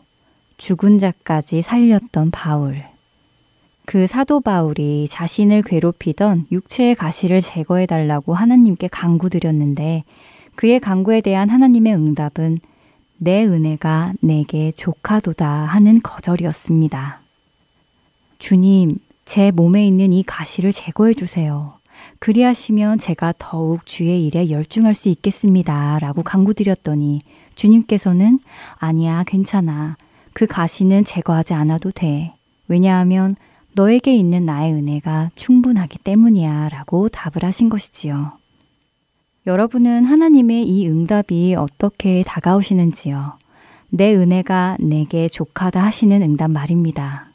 죽은 자까지 살렸던 바울. 그 사도 바울이 자신을 괴롭히던 육체의 가시를 제거해 달라고 하나님께 강구드렸는데 그의 강구에 대한 하나님의 응답은 내 은혜가 내게 족하도다 하는 거절이었습니다. 주님, 제 몸에 있는 이 가시를 제거해 주세요. 그리하시면 제가 더욱 주의 일에 열중할 수 있겠습니다. 라고 강구드렸더니 주님께서는 아니야, 괜찮아. 그 가시는 제거하지 않아도 돼. 왜냐하면 너에게 있는 나의 은혜가 충분하기 때문이야. 라고 답을 하신 것이지요. 여러분은 하나님의 이 응답이 어떻게 다가오시는지요? 내 은혜가 내게 족하다 하시는 응답 말입니다.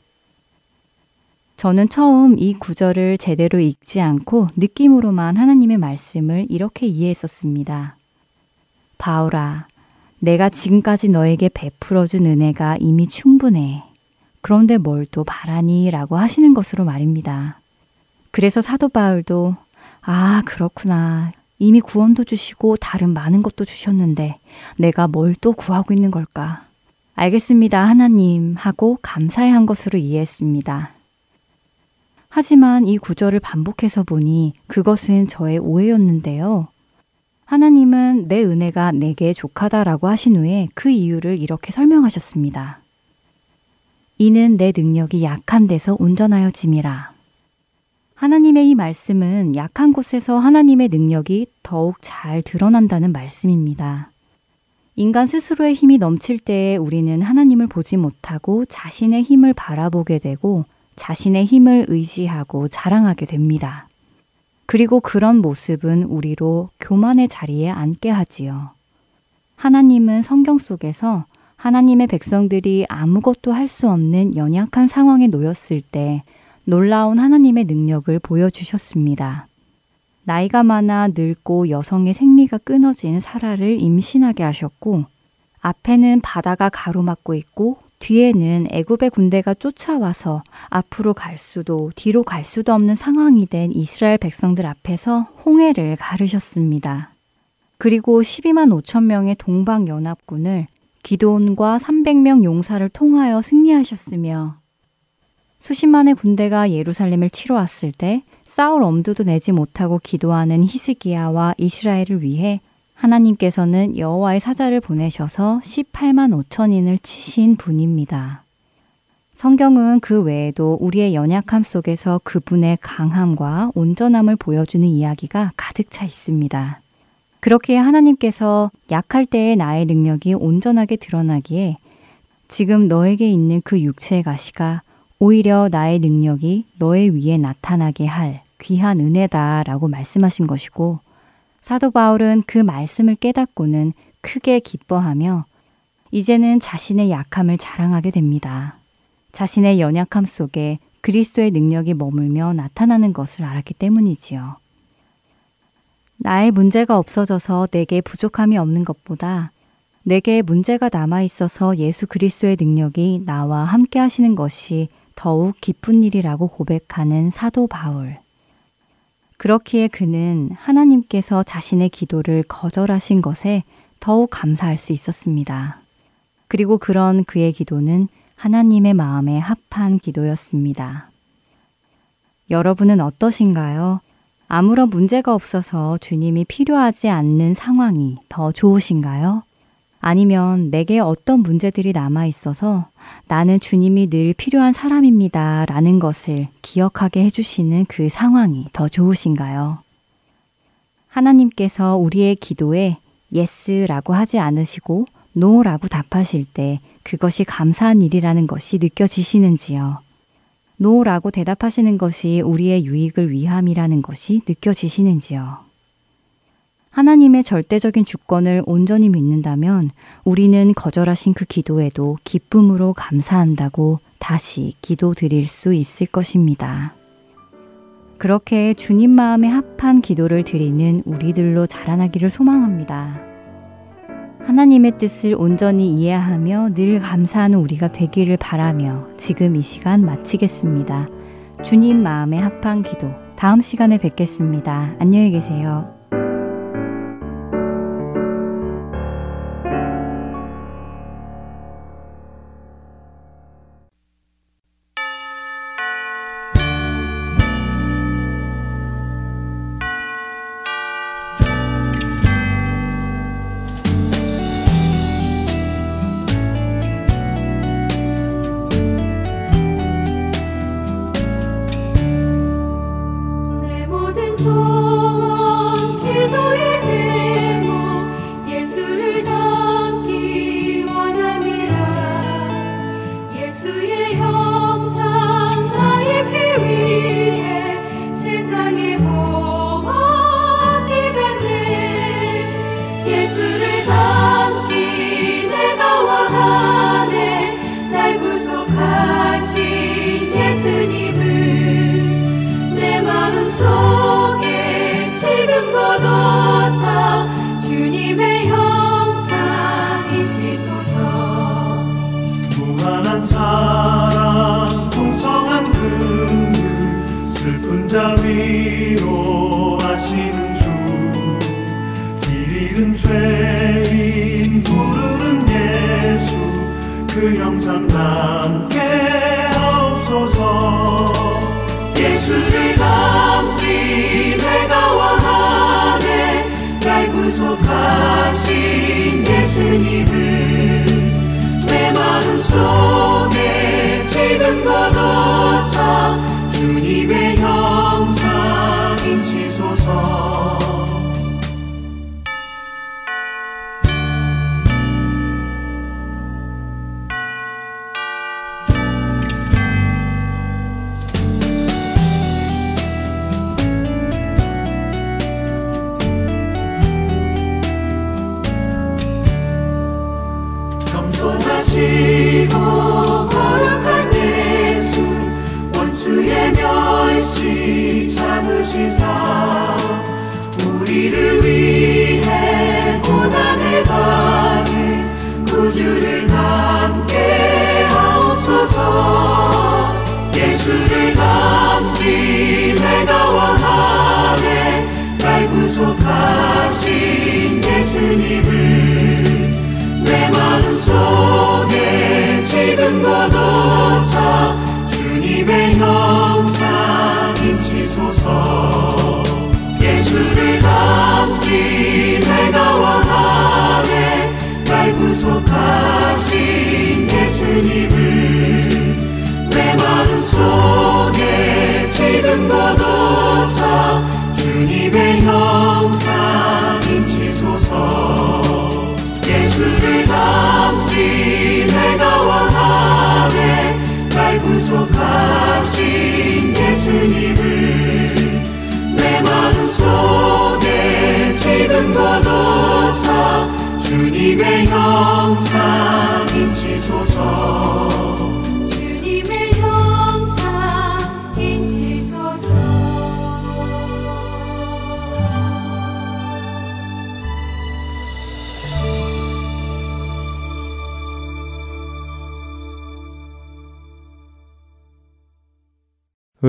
저는 처음 이 구절을 제대로 읽지 않고 느낌으로만 하나님의 말씀을 이렇게 이해했었습니다. 바울아, 내가 지금까지 너에게 베풀어준 은혜가 이미 충분해. 그런데 뭘 또 바라니? 라고 하시는 것으로 말입니다. 그래서 사도 바울도, 아, 그렇구나. 이미 구원도 주시고 다른 많은 것도 주셨는데 내가 뭘 또 구하고 있는 걸까? 알겠습니다, 하나님. 하고 감사해 한 것으로 이해했습니다. 하지만 이 구절을 반복해서 보니 그것은 저의 오해였는데요. 하나님은 내 은혜가 내게 족하다라고 하신 후에 그 이유를 이렇게 하 나님의 이 말씀은 약한 곳에서 하나님의 능력이 더욱 잘 드러난다는 말씀입니다. 인간 스스로의 힘이 넘칠 때에 우리는 하나님을 보지 못하고 자신의 힘을 바라보게 되고 자신의 힘을 의지하고 자랑하게 됩니다. 그리고 그런 모습은 우리로 교만의 자리에 앉게 하지요. 하나님은 성경 속에서 하나님의 백성들이 아무것도 할 수 없는 연약한 상황에 놓였을 때 놀라운 하나님의 능력을 보여주셨습니다. 나이가 많아 늙고 여성의 생리가 끊어진 사라를 임신하게 하셨고 앞에는 바다가 가로막고 있고 뒤에는 애굽의 군대가 쫓아와서 앞으로 갈 수도 뒤로 갈 수도 없는 상황이 된 이스라엘 백성들 앞에서 홍해를 가르셨습니다. 그리고 12만 5천 명의 동방 연합군을 기도온과 300명 용사를 통하여 승리하셨으며 수십만의 군대가 예루살렘을 치러 왔을 때 싸울 엄두도 내지 못하고 기도하는 히스기야와 이스라엘을 위해 하나님께서는 여호와의 사자를 보내셔서 18만 5천인을 치신 분입니다. 성경은 그 외에도 우리의 연약함 속에서 그분의 강함과 온전함을 보여주는 이야기가 가득 차 있습니다. 그렇게 하나님께서 약할 때의 나의 능력이 온전하게 드러나기에 지금 너에게 있는 그 육체의 가시가 오히려 나의 능력이 너의 위에 나타나게 할 귀한 은혜다 라고 말씀하신 것이고 사도 바울은 그 말씀을 깨닫고는 크게 기뻐하며 이제는 자신의 약함을 자랑하게 됩니다. 자신의 연약함 속에 그리스도의 능력이 머물며 나타나는 것을 알았기 때문이지요. 나의 문제가 없어져서 내게 부족함이 없는 것보다 내게 문제가 남아 있어서 예수 그리스도의 능력이 나와 함께 하시는 것이 더욱 기쁜 일이라고 고백하는 사도 바울. 그렇기에 그는 하나님께서 자신의 기도를 거절하신 것에 더욱 감사할 수 있었습니다. 그리고 그런 그의 기도는 하나님의 마음에 합한 기도였습니다. 여러분은 어떠신가요? 아무런 문제가 없어서 주님이 필요하지 않는 상황이 더 좋으신가요? 아니면 내게 어떤 문제들이 남아 있어서 나는 주님이 늘 필요한 사람입니다. 라는 것을 기억하게 해주시는 그 상황이 더 좋으신가요? 하나님께서 우리의 기도에 yes라고 하지 않으시고 no라고 답하실 때 그것이 감사한 일이라는 것이 느껴지시는지요? no라고 대답하시는 것이 우리의 유익을 위함이라는 것이 느껴지시는지요? 하나님의 절대적인 주권을 온전히 믿는다면 우리는 거절하신 그 기도에도 기쁨으로 감사한다고 다시 기도 드릴 수 있을 것입니다. 그렇게 주님 마음에 합한 기도를 드리는 우리들로 자라나기를 소망합니다. 하나님의 뜻을 온전히 이해하며 늘 감사하는 우리가 되기를 바라며 지금 이 시간 마치겠습니다. 주님 마음에 합한 기도. 다음 시간에 뵙겠습니다. 안녕히 계세요. 예수님을 내 마음속에 지금 걷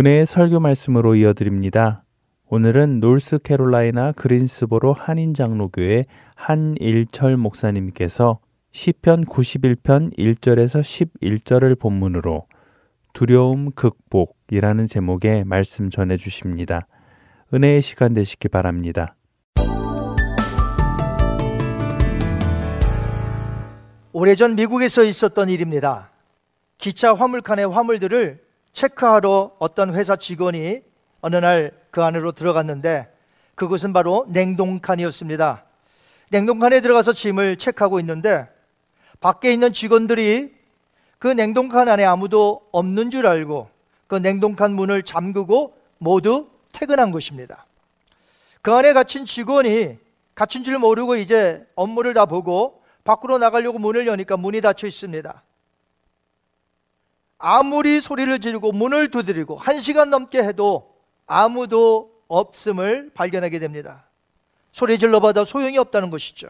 은혜의 설교 말씀으로 이어드립니다. 오늘은 노스캐롤라이나 그린스보로 한인 장로교회 한일철 목사님께서 시편 91편 1절에서 11절을 본문으로 두려움 극복이라는 제목의 말씀 전해 주십니다. 은혜의 시간 되시기 바랍니다. 오래전 미국에서 있었던 일입니다. 기차 화물칸의 화물들을 체크하러 어떤 회사 직원이 어느 날 그 안으로 들어갔는데 그곳은 바로 냉동칸이었습니다. 냉동칸에 들어가서 짐을 체크하고 있는데 밖에 있는 직원들이 그 냉동칸 안에 아무도 없는 줄 알고 그 냉동칸 문을 잠그고 모두 퇴근한 것입니다. 그 안에 갇힌 직원이 갇힌 줄 모르고 이제 업무를 다 보고 밖으로 나가려고 문을 여니까 문이 닫혀 있습니다. 아무리 소리를 지르고 문을 두드리고 한 시간 넘게 해도 아무도 없음을 발견하게 됩니다. 소리 질러봐도 소용이 없다는 것이죠.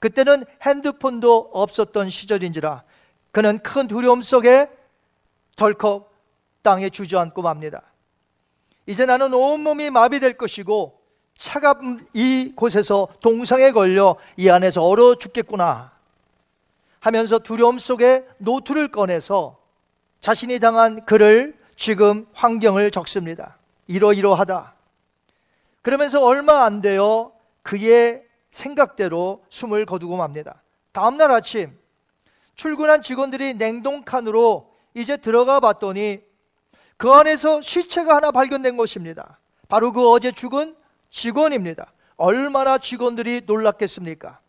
그때는 핸드폰도 없었던 시절인지라 그는 큰 두려움 속에 덜컥 땅에 주저앉고 맙니다. 이제 나는 온몸이 마비될 것이고 차가운 이 곳에서 동상에 걸려 이 안에서 얼어 죽겠구나 하면서 두려움 속에 노트를 꺼내서 자신이 당한 글을 지금 환경을 적습니다. 이러이러하다. 그러면서 얼마 안 되어 그의 생각대로 숨을 거두고 맙니다. 다음날 아침 출근한 직원들이 냉동칸으로 이제 들어가 봤더니 그 안에서 시체가 하나 발견된 것입니다. 바로 그 어제 죽은 직원입니다. 얼마나 직원들이 놀랐겠습니까?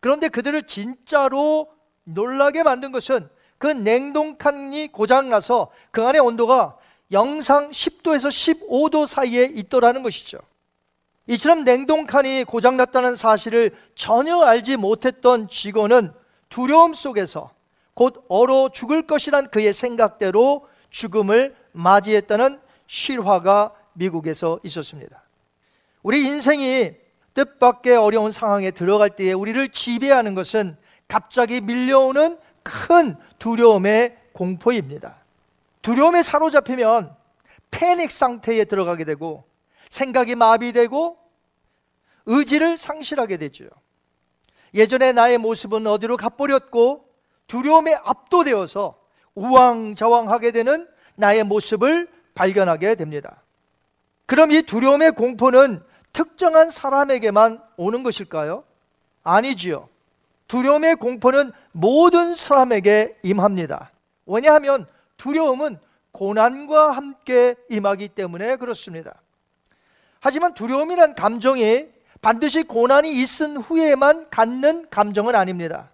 그런데 그들을 진짜로 놀라게 만든 것은 그 냉동칸이 고장나서 그 안에 온도가 영상 10도에서 15도 사이에 있더라는 것이죠. 이처럼 냉동칸이 고장났다는 사실을 전혀 알지 못했던 직원은 두려움 속에서 곧 얼어 죽을 것이란 그의 생각대로 죽음을 맞이했다는 실화가 미국에서 있었습니다. 우리 인생이 뜻밖의 어려운 상황에 들어갈 때에 우리를 지배하는 것은 갑자기 밀려오는 큰 두려움의 공포입니다. 두려움에 사로잡히면 패닉 상태에 들어가게 되고 생각이 마비되고 의지를 상실하게 되죠. 예전에 나의 모습은 어디로 가버렸고 두려움에 압도되어서 우왕좌왕하게 되는 나의 모습을 발견하게 됩니다. 그럼 이 두려움의 공포는 특정한 사람에게만 오는 것일까요? 아니지요. 두려움의 공포는 모든 사람에게 임합니다. 왜냐하면 두려움은 고난과 함께 임하기 때문에 그렇습니다. 하지만 두려움이란 감정이 반드시 고난이 있은 후에만 갖는 감정은 아닙니다.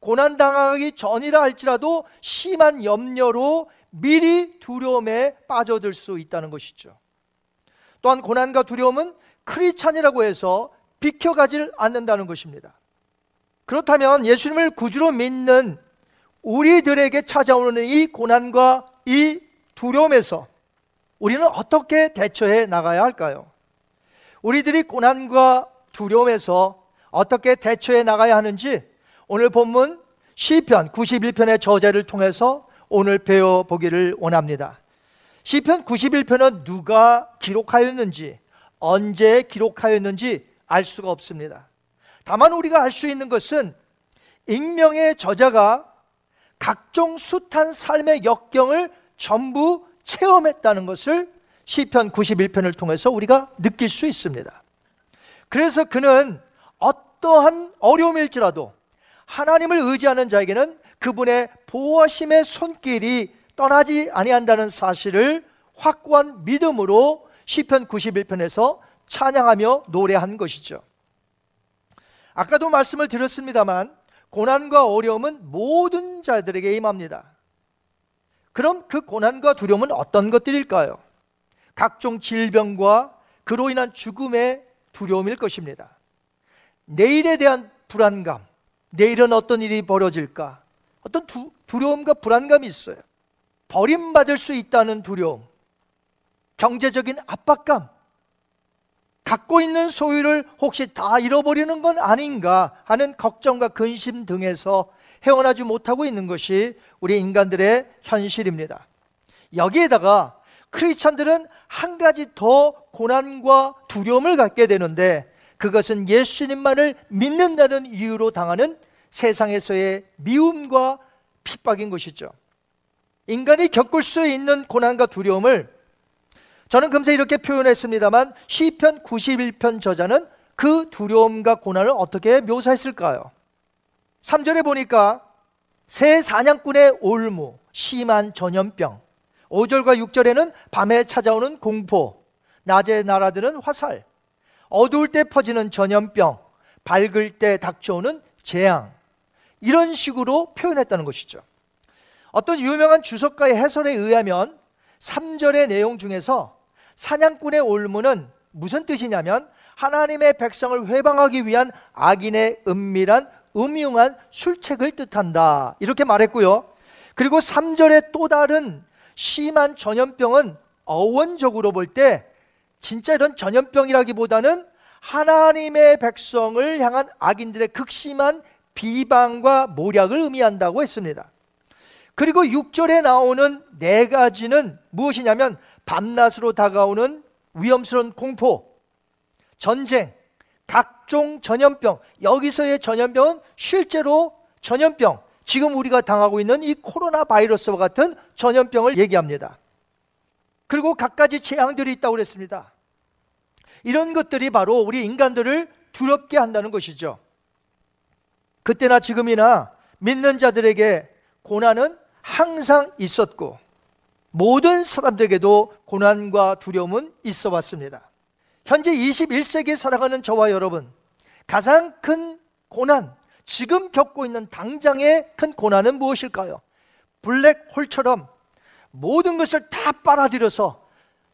고난 당하기 전이라 할지라도 심한 염려로 미리 두려움에 빠져들 수 있다는 것이죠. 또한 고난과 두려움은 크리찬이라고 해서 비켜가질 않는다는 것입니다. 그렇다면 예수님을 구주로 믿는 우리들에게 찾아오는 이 고난과 이 두려움에서 우리는 어떻게 대처해 나가야 할까요? 우리들이 고난과 두려움에서 어떻게 대처해 나가야 하는지 오늘 본문 시편 91편의 저자를 통해서 오늘 배워 보기를 원합니다. 시편 91편은 누가 기록하였는지 언제 기록하였는지 알 수가 없습니다. 다만 우리가 알 수 있는 것은 익명의 저자가 각종 숱한 삶의 역경을 전부 체험했다는 것을 시편 91편을 통해서 우리가 느낄 수 있습니다. 그래서 그는 어떠한 어려움일지라도 하나님을 의지하는 자에게는 그분의 보호하심의 손길이 떠나지 아니한다는 사실을 확고한 믿음으로 시편 91편에서 찬양하며 노래한 것이죠. 아까도 말씀을 드렸습니다만 고난과 어려움은 모든 자들에게 임합니다. 그럼 그 고난과 두려움은 어떤 것들일까요? 각종 질병과 그로 인한 죽음의 두려움일 것입니다. 내일에 대한 불안감, 내일은 어떤 일이 벌어질까? 어떤 두, 두려움과 불안감이 있어요. 버림받을 수 있다는 두려움, 경제적인 압박감, 갖고 있는 소유를 혹시 다 잃어버리는 건 아닌가 하는 걱정과 근심 등에서 헤어나지 못하고 있는 것이 우리 인간들의 현실입니다. 여기에다가 크리스찬들은 한 가지 더 고난과 두려움을 갖게 되는데 그것은 예수님만을 믿는다는 이유로 당하는 세상에서의 미움과 핍박인 것이죠. 인간이 겪을 수 있는 고난과 두려움을 저는 금세 이렇게 표현했습니다만 시편 91편 저자는 그 두려움과 고난을 어떻게 묘사했을까요? 3절에 보니까 새 사냥꾼의 올무, 심한 전염병. 5절과 6절에는 밤에 찾아오는 공포, 낮에 날아드는 화살, 어두울 때 퍼지는 전염병, 밝을 때 닥쳐오는 재앙. 이런 식으로 표현했다는 것이죠. 어떤 유명한 주석가의 해설에 의하면 3절의 내용 중에서 사냥꾼의 올무는 무슨 뜻이냐면 하나님의 백성을 회방하기 위한 악인의 은밀한 음흉한 술책을 뜻한다. 이렇게 말했고요. 그리고 3절의 또 다른 심한 전염병은 어원적으로 볼 때 진짜 이런 전염병이라기보다는 하나님의 백성을 향한 악인들의 극심한 비방과 모략을 의미한다고 했습니다. 그리고 6절에 나오는 네 가지는 무엇이냐면 밤낮으로 다가오는 위험스러운 공포, 전쟁, 각종 전염병, 여기서의 전염병은 실제로 전염병, 지금 우리가 당하고 있는 이 코로나 바이러스와 같은 전염병을 얘기합니다. 그리고 각가지 재앙들이 있다고 그랬습니다. 이런 것들이 바로 우리 인간들을 두렵게 한다는 것이죠. 그때나 지금이나 믿는 자들에게 고난은 항상 있었고 모든 사람들에게도 고난과 두려움은 있어 왔습니다. 현재 21세기에 살아가는 저와 여러분, 가장 큰 고난, 지금 겪고 있는 당장의 큰 고난은 무엇일까요? 블랙홀처럼 모든 것을 다 빨아들여서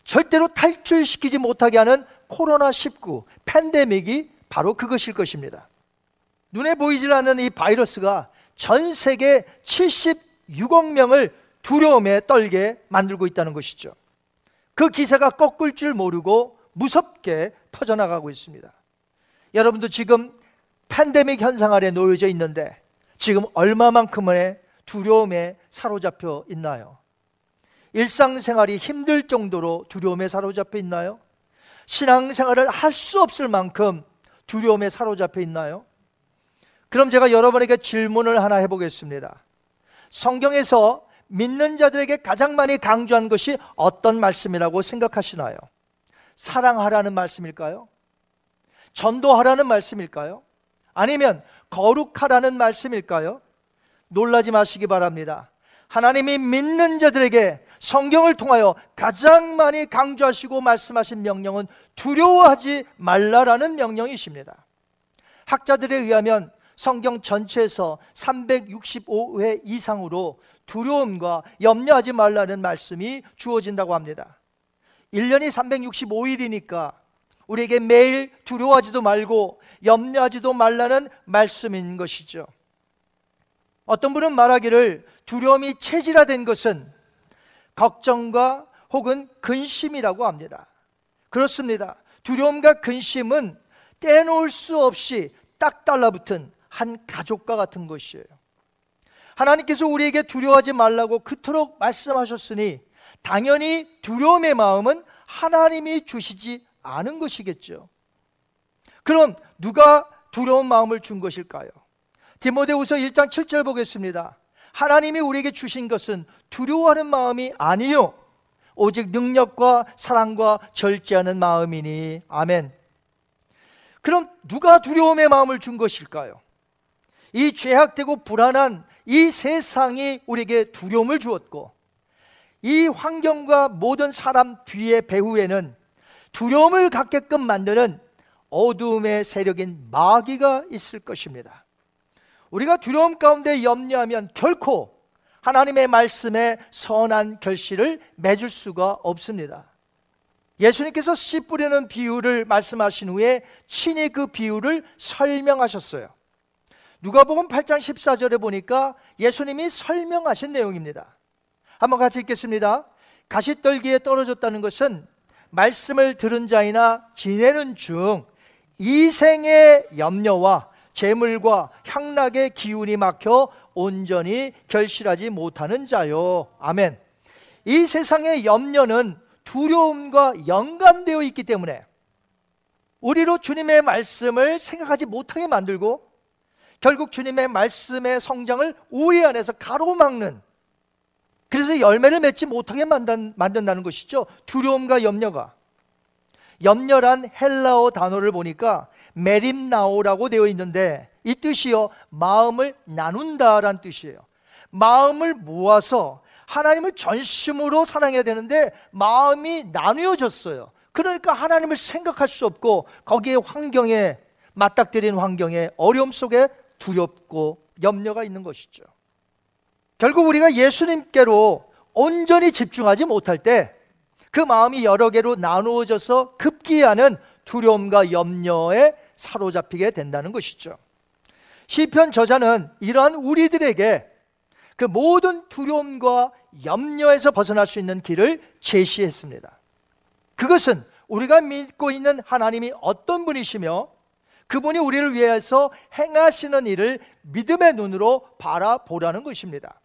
절대로 탈출시키지 못하게 하는 코로나19 팬데믹이 바로 그것일 것입니다. 눈에 보이질 않는 이 바이러스가 전 세계 76억 명을 두려움에 떨게 만들고 있다는 것이죠. 그 기세가 꺾을 줄 모르고 무섭게 퍼져나가고 있습니다. 여러분도 지금 팬데믹 현상 아래 놓여져 있는데 지금 얼마만큼의 두려움에 사로잡혀 있나요? 일상생활이 힘들 정도로 두려움에 사로잡혀 있나요? 신앙생활을 할 수 없을 만큼 두려움에 사로잡혀 있나요? 그럼 제가 여러분에게 질문을 하나 해보겠습니다. 성경에서 믿는 자들에게 가장 많이 강조한 것이 어떤 말씀이라고 생각하시나요? 사랑하라는 말씀일까요? 전도하라는 말씀일까요? 아니면 거룩하라는 말씀일까요? 놀라지 마시기 바랍니다. 하나님이 믿는 자들에게 성경을 통하여 가장 많이 강조하시고 말씀하신 명령은 두려워하지 말라라는 명령이십니다. 학자들에 의하면 성경 전체에서 365회 이상으로 두려움과 염려하지 말라는 말씀이 주어진다고 합니다. 1년이 365일이니까 우리에게 매일 두려워하지도 말고 염려하지도 말라는 말씀인 것이죠. 어떤 분은 말하기를 두려움이 체질화된 것은 걱정과 혹은 근심이라고 합니다. 그렇습니다. 두려움과 근심은 떼놓을 수 없이 딱 달라붙은 한 가족과 같은 것이에요. 하나님께서 우리에게 두려워하지 말라고 그토록 말씀하셨으니 당연히 두려움의 마음은 하나님이 주시지 않은 것이겠죠. 그럼 누가 두려운 마음을 준 것일까요? 디모데후서 1장 7절 보겠습니다. 하나님이 우리에게 주신 것은 두려워하는 마음이 아니요 오직 능력과 사랑과 절제하는 마음이니 아멘. 그럼 누가 두려움의 마음을 준 것일까요? 이 죄악되고 불안한 이 세상이 우리에게 두려움을 주었고 이 환경과 모든 사람 뒤의 배후에는 두려움을 갖게끔 만드는 어두움의 세력인 마귀가 있을 것입니다. 우리가 두려움 가운데 염려하면 결코 하나님의 말씀에 선한 결실을 맺을 수가 없습니다. 예수님께서 씨 뿌리는 비유를 말씀하신 후에 친히 그 비유를 설명하셨어요. 누가복음 8장 14절에 보니까 예수님이 설명하신 내용입니다. 한번 같이 읽겠습니다. 가시떨기에 떨어졌다는 것은 말씀을 들은 자이나 지내는 중 이생의 염려와 재물과 향락의 기운이 막혀 온전히 결실하지 못하는 자요. 아멘. 이 세상의 염려는 두려움과 연관되어 있기 때문에 우리로 주님의 말씀을 생각하지 못하게 만들고 결국 주님의 말씀의 성장을 우리 안에서 가로막는 그래서 열매를 맺지 못하게 만든, 만든 다는 것이죠. 두려움과 염려가. 염려란 헬라어 단어를 보니까 메림나오라고 되어 있는데 이 뜻이요 마음을 나눈다란 뜻이에요. 마음을 모아서 하나님을 전심으로 사랑해야 되는데 마음이 나누어졌어요. 그러니까 하나님을 생각할 수 없고 거기에 환경에 맞닥뜨린 환경에 어려움 속에 두렵고 염려가 있는 것이죠. 결국 우리가 예수님께로 온전히 집중하지 못할 때 그 마음이 여러 개로 나누어져서 급기야는 두려움과 염려에 사로잡히게 된다는 것이죠. 시편 저자는 이러한 우리들에게 그 모든 두려움과 염려에서 벗어날 수 있는 길을 제시했습니다. 그것은 우리가 믿고 있는 하나님이 어떤 분이시며 그분이 우리를 위해서 행하시는 일을 믿음의 눈으로 바라보라는 것입니다.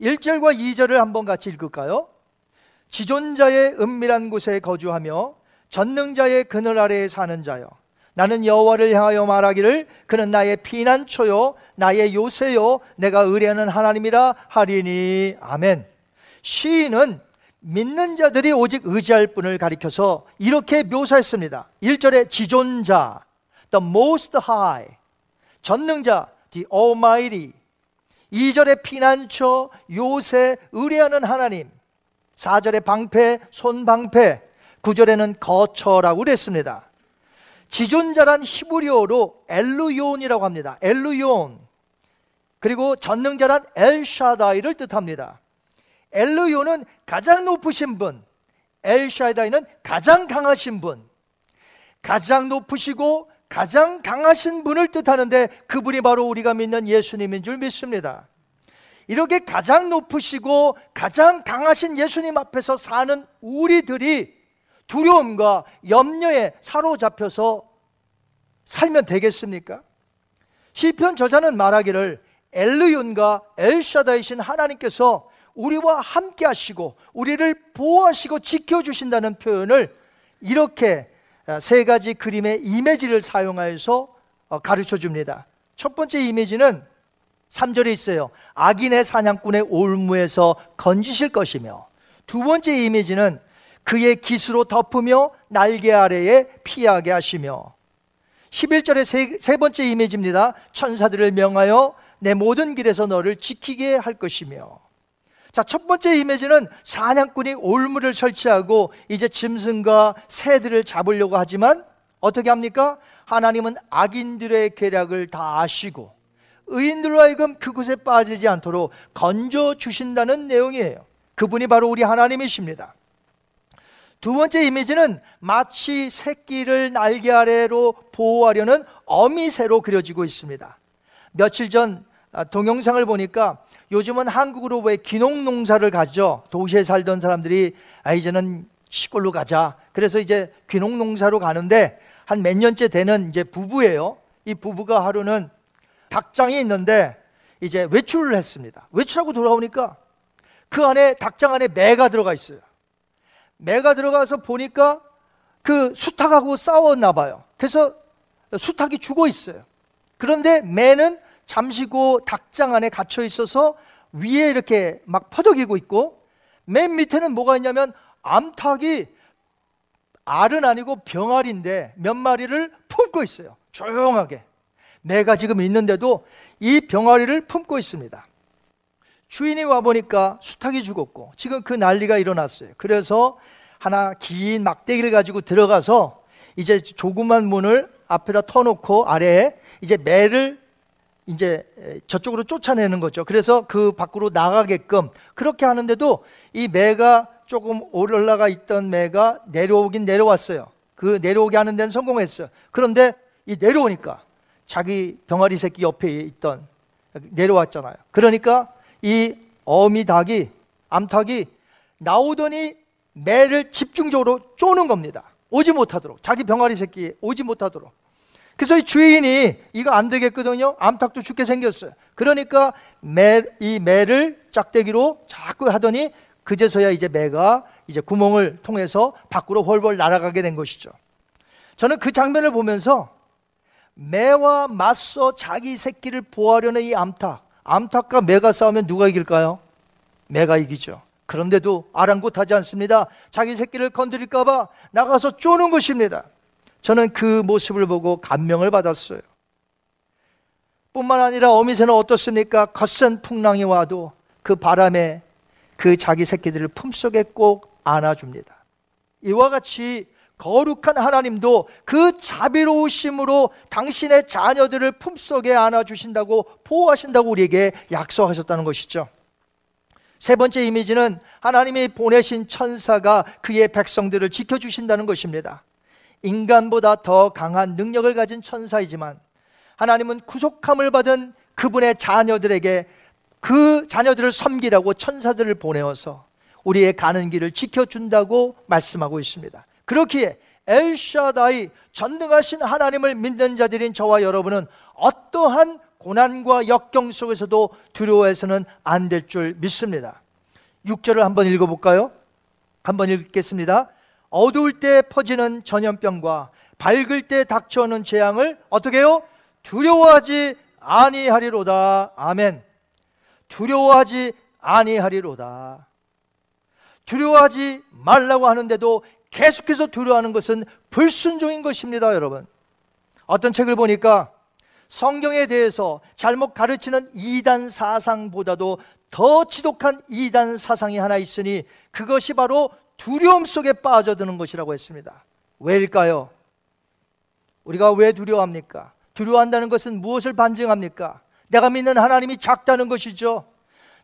1절과 2절을 한번 같이 읽을까요? 지존자의 은밀한 곳에 거주하며 전능자의 그늘 아래에 사는 자여 나는 여호와를 향하여 말하기를 그는 나의 피난처요 나의 요새요 내가 의뢰하는 하나님이라 하리니 아멘. 시인은 믿는 자들이 오직 의지할 분을 가리켜서 이렇게 묘사했습니다. 1절에 지존자 the most high 전능자 the almighty 2절에 피난처 요새 의뢰하는 하나님 4절에 방패 손방패 9절에는 거처라고 그랬습니다. 지존자란 히브리어로 엘루요온이라고 합니다. 엘루요온. 그리고 전능자란 엘샤다이를 뜻합니다. 엘루요는 가장 높으신 분, 엘샤다이는 가장 강하신 분. 가장 높으시고 가장 강하신 분을 뜻하는데 그분이 바로 우리가 믿는 예수님인 줄 믿습니다. 이렇게 가장 높으시고 가장 강하신 예수님 앞에서 사는 우리들이 두려움과 염려에 사로잡혀서 살면 되겠습니까? 시편 저자는 말하기를 엘르윤과 엘샤다이신 하나님께서 우리와 함께 하시고 우리를 보호하시고 지켜 주신다는 표현을 이렇게 어, 세 가지 그림의 이미지를 사용하여서 어, 가르쳐 줍니다. 첫 번째 이미지는 3절에 있어요. 악인의 사냥꾼의 올무에서 건지실 것이며 두 번째 이미지는 그의 기수로 덮으며 날개 아래에 피하게 하시며 11절의 세, 세 번째 이미지입니다. 천사들을 명하여 내 모든 길에서 너를 지키게 할 것이며 자, 첫 번째 이미지는 사냥꾼이 올무를 설치하고 이제 짐승과 새들을 잡으려고 하지만 어떻게 합니까? 하나님은 악인들의 계략을 다 아시고 의인들로 하여금 그곳에 빠지지 않도록 건져 주신다는 내용이에요. 그분이 바로 우리 하나님이십니다. 두 번째 이미지는 마치 새끼를 날개 아래로 보호하려는 어미새로 그려지고 있습니다. 며칠 전 아, 동영상을 보니까 요즘은 한국으로 왜 기농 농사를 가죠. 도시에 살던 사람들이 아 이제는 시골로 가자. 그래서 이제 귀농 농사로 가는데 한 몇 년째 되는 이제 부부예요. 이 부부가 하루는 닭장이 있는데 이제 외출을 했습니다. 외출하고 돌아오니까 그 안에 닭장 안에 매가 들어가 있어요. 매가 들어가서 보니까 그 수탉하고 싸웠나 봐요. 그래서 수탉이 죽어 있어요. 그런데 매는 잠시고 닭장 안에 갇혀 있어서 위에 이렇게 막 퍼덕이고 있고 맨 밑에는 뭐가 있냐면 암탉이 알은 아니고 병아리인데 몇 마리를 품고 있어요. 조용하게. 내가 지금 있는데도 이 병아리를 품고 있습니다. 주인이 와 보니까 수탉이 죽었고 지금 그 난리가 일어났어요. 그래서 하나 긴 막대기를 가지고 들어가서 이제 조그만 문을 앞에다 터놓고 아래에 이제 매를 이제 저쪽으로 쫓아내는 거죠. 그래서 그 밖으로 나가게끔 그렇게 하는데도 이 매가 조금 올라가 있던 매가 내려오긴 내려왔어요. 그 내려오게 하는 데는 성공했어요. 그런데 이 내려오니까 자기 병아리 새끼 옆에 있던 내려왔잖아요. 그러니까 이 어미 닭이 암탉이 나오더니 매를 집중적으로 쪼는 겁니다. 오지 못하도록 자기 병아리 새끼 오지 못하도록. 그래서 이 주인이 이거 안 되겠거든요. 암탉도 죽게 생겼어요. 그러니까 매, 이 매를 짝대기로 자꾸 하더니 그제서야 이제 매가 이제 구멍을 통해서 밖으로 훨훨 날아가게 된 것이죠. 저는 그 장면을 보면서 매와 맞서 자기 새끼를 보호하려는 이 암탉. 암탉과 매가 싸우면 누가 이길까요? 매가 이기죠. 그런데도 아랑곳하지 않습니다. 자기 새끼를 건드릴까봐 나가서 쪼는 것입니다. 저는 그 모습을 보고 감명을 받았어요. 뿐만 아니라 어미새는 어떻습니까? 거센 풍랑이 와도 그 바람에 그 자기 새끼들을 품속에 꼭 안아줍니다. 이와 같이 거룩한 하나님도 그 자비로우심으로 당신의 자녀들을 품속에 안아주신다고 보호하신다고 우리에게 약속하셨다는 것이죠. 세 번째 이미지는 하나님이 보내신 천사가 그의 백성들을 지켜주신다는 것입니다. 인간보다 더 강한 능력을 가진 천사이지만 하나님은 구속함을 받은 그분의 자녀들에게 그 자녀들을 섬기라고 천사들을 보내어서 우리의 가는 길을 지켜준다고 말씀하고 있습니다. 그렇기에 엘샤다이 전능하신 하나님을 믿는 자들인 저와 여러분은 어떠한 고난과 역경 속에서도 두려워해서는 안 될 줄 믿습니다. 6절을 한번 읽어볼까요? 한번 읽겠습니다. 어두울 때 퍼지는 전염병과 밝을 때 닥쳐오는 재앙을 어떻게 해요? 두려워하지 아니하리로다. 아멘. 두려워하지 아니하리로다. 두려워하지 말라고 하는데도 계속해서 두려워하는 것은 불순종인 것입니다, 여러분. 어떤 책을 보니까 성경에 대해서 잘못 가르치는 이단 사상보다도 더 지독한 이단 사상이 하나 있으니 그것이 바로 두려움 속에 빠져드는 것이라고 했습니다. 왜일까요? 우리가 왜 두려워합니까? 두려워한다는 것은 무엇을 반증합니까? 내가 믿는 하나님이 작다는 것이죠.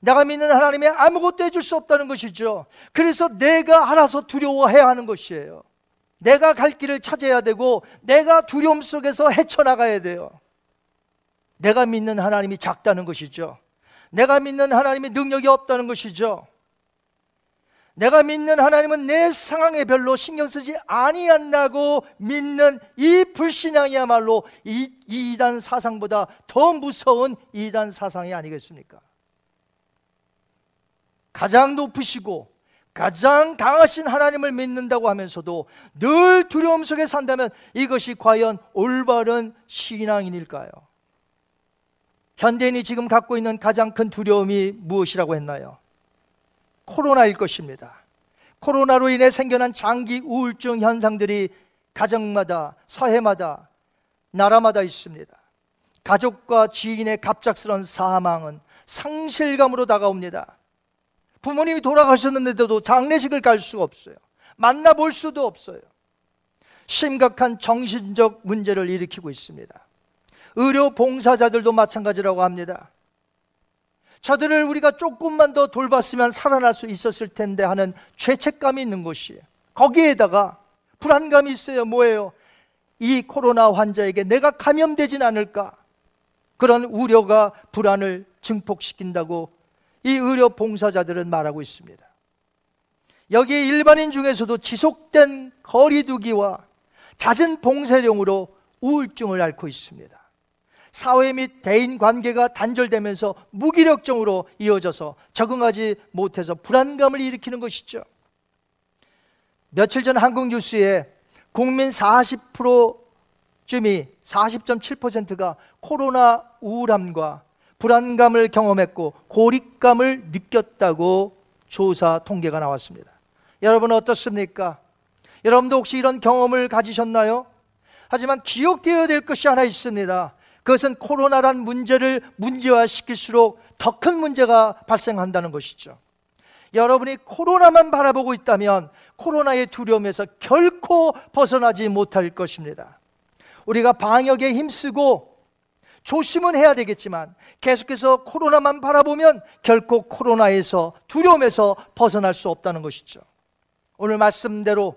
내가 믿는 하나님이 아무것도 해줄 수 없다는 것이죠. 그래서 내가 알아서 두려워해야 하는 것이에요. 내가 갈 길을 찾아야 되고, 내가 두려움 속에서 헤쳐나가야 돼요. 내가 믿는 하나님이 작다는 것이죠. 내가 믿는 하나님이 능력이 없다는 것이죠. 내가 믿는 하나님은 내 상황에 별로 신경 쓰지 아니한다고 믿는 이 불신앙이야말로 이, 이단 사상보다 더 무서운 이단 사상이 아니겠습니까? 가장 높으시고 가장 강하신 하나님을 믿는다고 하면서도 늘 두려움 속에 산다면 이것이 과연 올바른 신앙인일까요? 현대인이 지금 갖고 있는 가장 큰 두려움이 무엇이라고 했나요? 코로나일 것입니다. 코로나로 인해 생겨난 장기 우울증 현상들이 가정마다, 사회마다, 나라마다 있습니다. 가족과 지인의 갑작스런 사망은 상실감으로 다가옵니다. 부모님이 돌아가셨는데도 장례식을 갈 수가 없어요. 만나볼 수도 없어요. 심각한 정신적 문제를 일으키고 있습니다. 의료 봉사자들도 마찬가지라고 합니다. 저들을 우리가 조금만 더 돌봤으면 살아날 수 있었을 텐데 하는 죄책감이 있는 것이에요. 거기에다가 불안감이 있어요. 뭐예요? 이 코로나 환자에게 내가 감염되진 않을까? 그런 우려가 불안을 증폭시킨다고 이 의료 봉사자들은 말하고 있습니다. 여기에 일반인 중에서도 지속된 거리두기와 잦은 봉쇄령으로 우울증을 앓고 있습니다. 사회 및 대인 관계가 단절되면서 무기력증으로 이어져서 적응하지 못해서 불안감을 일으키는 것이죠. 며칠 전 한국 뉴스에 국민 40%쯤이 40.7%가 코로나 우울함과 불안감을 경험했고 고립감을 느꼈다고 조사 통계가 나왔습니다. 여러분 어떻습니까? 여러분도 혹시 이런 경험을 가지셨나요? 하지만 기억되어야 될 것이 하나 있습니다. 그것은 코로나란 문제를 문제화시킬수록 더 큰 문제가 발생한다는 것이죠. 여러분이 코로나만 바라보고 있다면 코로나의 두려움에서 결코 벗어나지 못할 것입니다. 우리가 방역에 힘쓰고 조심은 해야 되겠지만 계속해서 코로나만 바라보면 결코 코로나에서 두려움에서 벗어날 수 없다는 것이죠. 오늘 말씀대로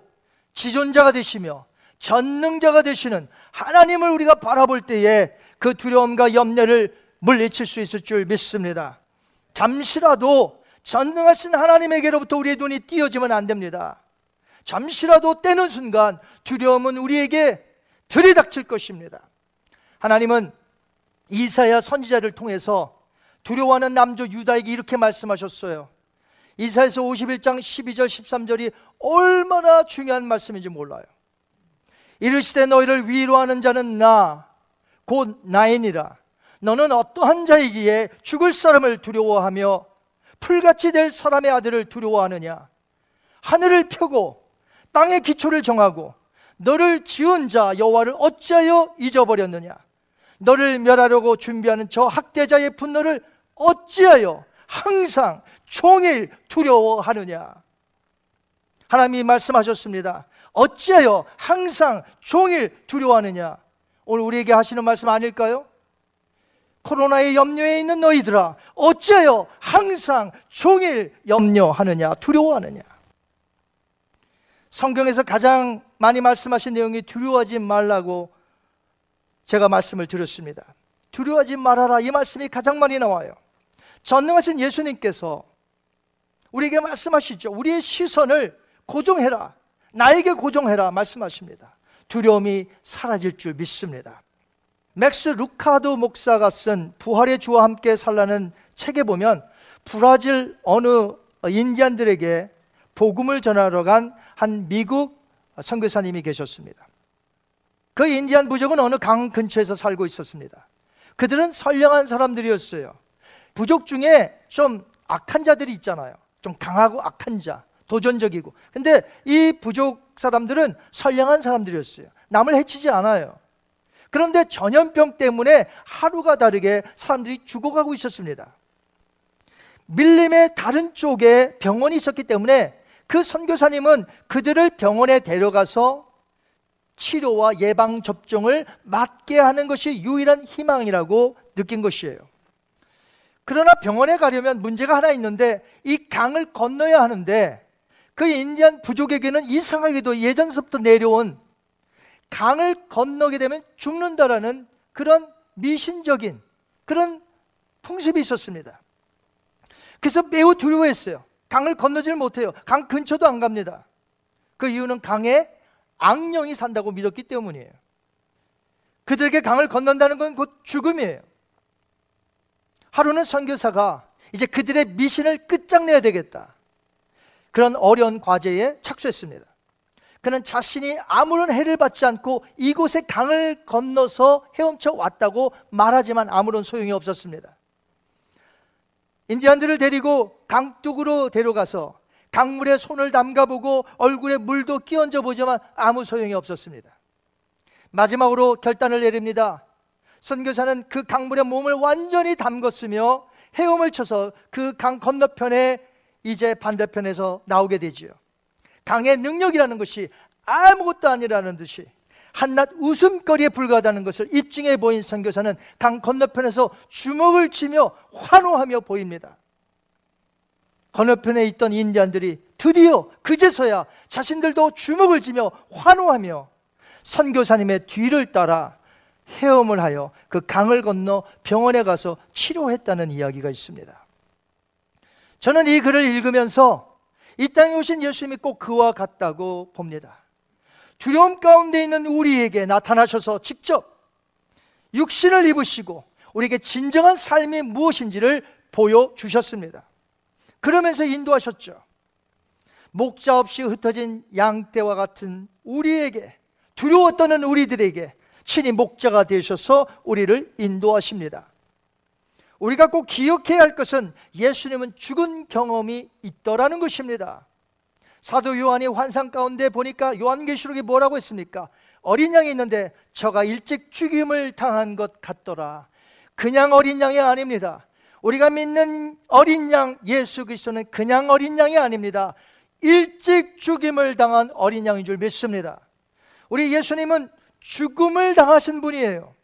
지존자가 되시며 전능자가 되시는 하나님을 우리가 바라볼 때에 그 두려움과 염려를 물리칠 수 있을 줄 믿습니다. 잠시라도 전능하신 하나님에게로부터 우리의 눈이 띄어지면 안 됩니다. 잠시라도 떼는 순간 두려움은 우리에게 들이닥칠 것입니다. 하나님은 이사야 선지자를 통해서 두려워하는 남조 유다에게 이렇게 말씀하셨어요. 이사에서 51장 12절 13절이 얼마나 중요한 말씀인지 몰라요. 이르시되 너희를 위로하는 자는 나, 곧 나이니라. 너는 어떠한 자이기에 죽을 사람을 두려워하며 풀같이 될 사람의 아들을 두려워하느냐? 하늘을 펴고 땅의 기초를 정하고 너를 지은 자 여호와를 어찌하여 잊어버렸느냐? 너를 멸하려고 준비하는 저 학대자의 분노를 어찌하여 항상 종일 두려워하느냐? 하나님이 말씀하셨습니다. 어찌하여 항상 종일 두려워하느냐? 오늘 우리에게 하시는 말씀 아닐까요? 코로나의 염려에 있는 너희들아, 어찌하여 항상 종일 염려하느냐, 두려워하느냐? 성경에서 가장 많이 말씀하신 내용이 두려워하지 말라고 제가 말씀을 드렸습니다. 두려워하지 말아라. 이 말씀이 가장 많이 나와요. 전능하신 예수님께서 우리에게 말씀하시죠. 우리의 시선을 고정해라. 나에게 고정해라. 말씀하십니다. 두려움이 사라질 줄 믿습니다. 맥스 루카도 목사가 쓴 부활의 주와 함께 살라는 책에 보면 브라질 어느 인디안들에게 복음을 전하러 간 한 미국 선교사님이 계셨습니다. 그 인디안 부족은 어느 강 근처에서 살고 있었습니다. 그들은 선량한 사람들이었어요. 부족 중에 좀 악한 자들이 있잖아요. 좀 강하고 악한 자, 도전적이고. 근데 이 부족 사람들은 선량한 사람들이었어요. 남을 해치지 않아요. 그런데 전염병 때문에 하루가 다르게 사람들이 죽어가고 있었습니다. 밀림의 다른 쪽에 병원이 있었기 때문에 그 선교사님은 그들을 병원에 데려가서 치료와 예방 접종을 맞게 하는 것이 유일한 희망이라고 느낀 것이에요. 그러나 병원에 가려면 문제가 하나 있는데 이 강을 건너야 하는데 그 인디안 부족에게는 이상하게도 예전서부터 내려온 강을 건너게 되면 죽는다라는 그런 미신적인 그런 풍습이 있었습니다. 그래서 매우 두려워했어요. 강을 건너지를 못해요. 강 근처도 안 갑니다. 그 이유는 강에 악령이 산다고 믿었기 때문이에요. 그들에게 강을 건넌다는 건 곧 죽음이에요. 하루는 선교사가 이제 그들의 미신을 끝장내야 되겠다. 그런 어려운 과제에 착수했습니다. 그는 자신이 아무런 해를 받지 않고 이곳에 강을 건너서 헤엄쳐 왔다고 말하지만 아무런 소용이 없었습니다. 인디안들을 데리고 강둑으로 데려가서 강물에 손을 담가보고 얼굴에 물도 끼얹어 보지만 아무 소용이 없었습니다. 마지막으로 결단을 내립니다. 선교사는 그 강물에 몸을 완전히 담궜으며 헤엄을 쳐서 그 강 건너편에 이제 반대편에서 나오게 되지요. 강의 능력이라는 것이 아무것도 아니라는 듯이 한낱 웃음거리에 불과하다는 것을 입증해 보인 선교사는 강 건너편에서 주먹을 치며 환호하며 보입니다. 건너편에 있던 인디안들이 드디어 그제서야 자신들도 주먹을 쥐며 환호하며 선교사님의 뒤를 따라 헤엄을 하여 그 강을 건너 병원에 가서 치료했다는 이야기가 있습니다. 저는 이 글을 읽으면서 이 땅에 오신 예수님이 꼭 그와 같다고 봅니다. 두려움 가운데 있는 우리에게 나타나셔서 직접 육신을 입으시고 우리에게 진정한 삶이 무엇인지를 보여주셨습니다. 그러면서 인도하셨죠. 목자 없이 흩어진 양떼와 같은 우리에게 두려워 떠는 우리들에게 친히 목자가 되셔서 우리를 인도하십니다. 우리가 꼭 기억해야 할 것은 예수님은 죽은 경험이 있더라는 것입니다. 사도 요한이 환상 가운데 보니까 요한계시록이 뭐라고 했습니까? 어린 양이 있는데 저가 일찍 죽임을 당한 것 같더라. 그냥 어린 양이 아닙니다. 우리가 믿는 어린 양 예수 그리스도는 그냥 어린 양이 아닙니다. 일찍 죽임을 당한 어린 양인 줄 믿습니다. 우리 예수님은 죽음을 당하신 분이에요.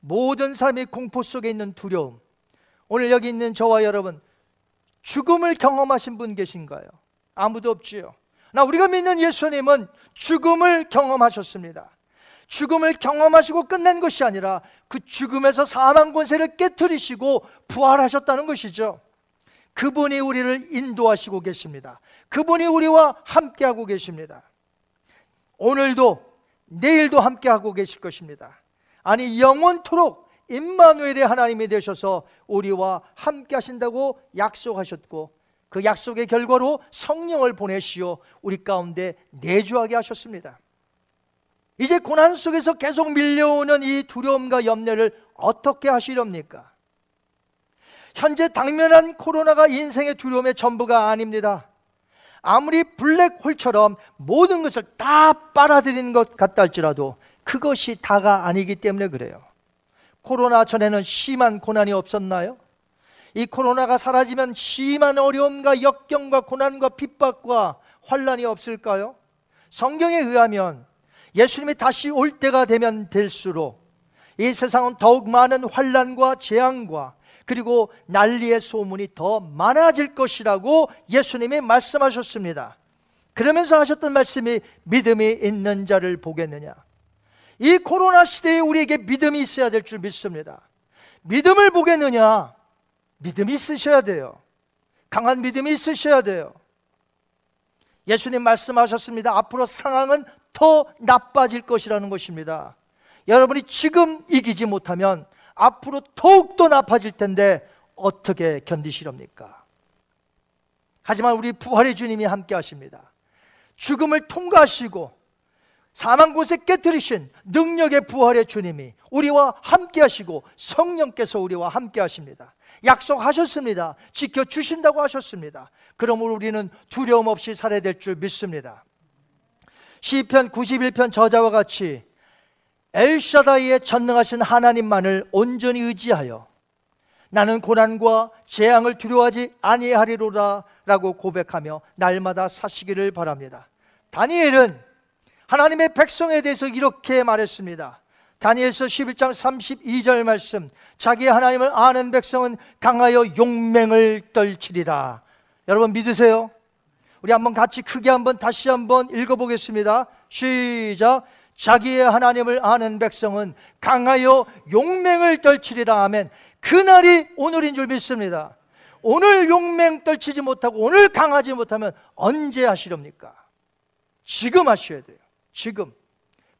모든 사람이 공포 속에 있는 두려움, 오늘 여기 있는 저와 여러분 죽음을 경험하신 분 계신가요? 아무도 없지요. 나 우리가 믿는 예수님은 죽음을 경험하셨습니다. 죽음을 경험하시고 끝낸 것이 아니라 그 죽음에서 사망 권세를 깨뜨리시고 부활하셨다는 것이죠. 그분이 우리를 인도하시고 계십니다. 그분이 우리와 함께하고 계십니다. 오늘도 내일도 함께하고 계실 것입니다. 아니 영원토록 임마누엘의 하나님이 되셔서 우리와 함께 하신다고 약속하셨고 그 약속의 결과로 성령을 보내시어 우리 가운데 내주하게 하셨습니다. 이제 고난 속에서 계속 밀려오는 이 두려움과 염려를 어떻게 하시렵니까? 현재 당면한 코로나가 인생의 두려움의 전부가 아닙니다. 아무리 블랙홀처럼 모든 것을 다 빨아들이는 것 같다 할지라도 그것이 다가 아니기 때문에 그래요. 코로나 전에는 심한 고난이 없었나요? 이 코로나가 사라지면 심한 어려움과 역경과 고난과 핍박과 환란이 없을까요? 성경에 의하면 예수님이 다시 올 때가 되면 될수록 이 세상은 더욱 많은 환란과 재앙과 그리고 난리의 소문이 더 많아질 것이라고 예수님이 말씀하셨습니다. 그러면서 하셨던 말씀이 믿음이 있는 자를 보겠느냐. 이 코로나 시대에 우리에게 믿음이 있어야 될 줄 믿습니다. 믿음을 보겠느냐? 믿음이 있으셔야 돼요. 강한 믿음이 있으셔야 돼요. 예수님 말씀하셨습니다. 앞으로 상황은 더 나빠질 것이라는 것입니다. 여러분이 지금 이기지 못하면 앞으로 더욱더 나빠질 텐데 어떻게 견디시렵니까? 하지만 우리 부활의 주님이 함께 하십니다. 죽음을 통과하시고 사망 곳에 깨뜨리신 능력의 부활의 주님이 우리와 함께 하시고 성령께서 우리와 함께 하십니다. 약속하셨습니다. 지켜 주신다고 하셨습니다. 그러므로 우리는 두려움 없이 살아야 될 줄 믿습니다. 시편 91편 저자와 같이 엘샤다이의 전능하신 하나님만을 온전히 의지하여 나는 고난과 재앙을 두려워하지 아니하리로다 라고 고백하며 날마다 사시기를 바랍니다. 다니엘은 하나님의 백성에 대해서 이렇게 말했습니다. 다니엘서 11장 32절 말씀. 자기 하나님을 아는 백성은 강하여 용맹을 떨치리라. 여러분 믿으세요? 우리 한번 같이 크게 한번 다시 한번 읽어보겠습니다. 시작. 자기의 하나님을 아는 백성은 강하여 용맹을 떨치리라 하면 그날이 오늘인 줄 믿습니다. 오늘 용맹 떨치지 못하고 오늘 강하지 못하면 언제 하시렵니까? 지금 하셔야 돼요. 지금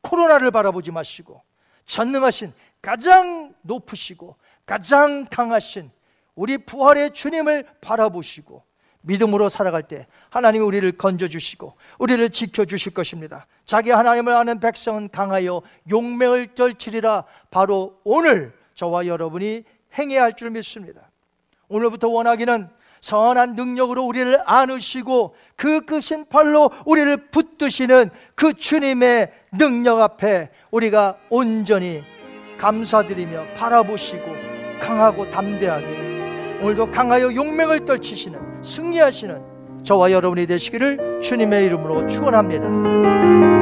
코로나를 바라보지 마시고 전능하신 가장 높으시고 가장 강하신 우리 부활의 주님을 바라보시고 믿음으로 살아갈 때 하나님이 우리를 건져주시고 우리를 지켜주실 것입니다. 자기 하나님을 아는 백성은 강하여 용맹을 떨치리라 바로 오늘 저와 여러분이 행해야 할 줄 믿습니다. 오늘부터 원하기는 선한 능력으로 우리를 안으시고 그 크신 팔로 우리를 붙드시는 그 주님의 능력 앞에 우리가 온전히 감사드리며 바라보시고 강하고 담대하게 오늘도 강하여 용맹을 떨치시는 승리하시는 저와 여러분이 되시기를 주님의 이름으로 축원합니다.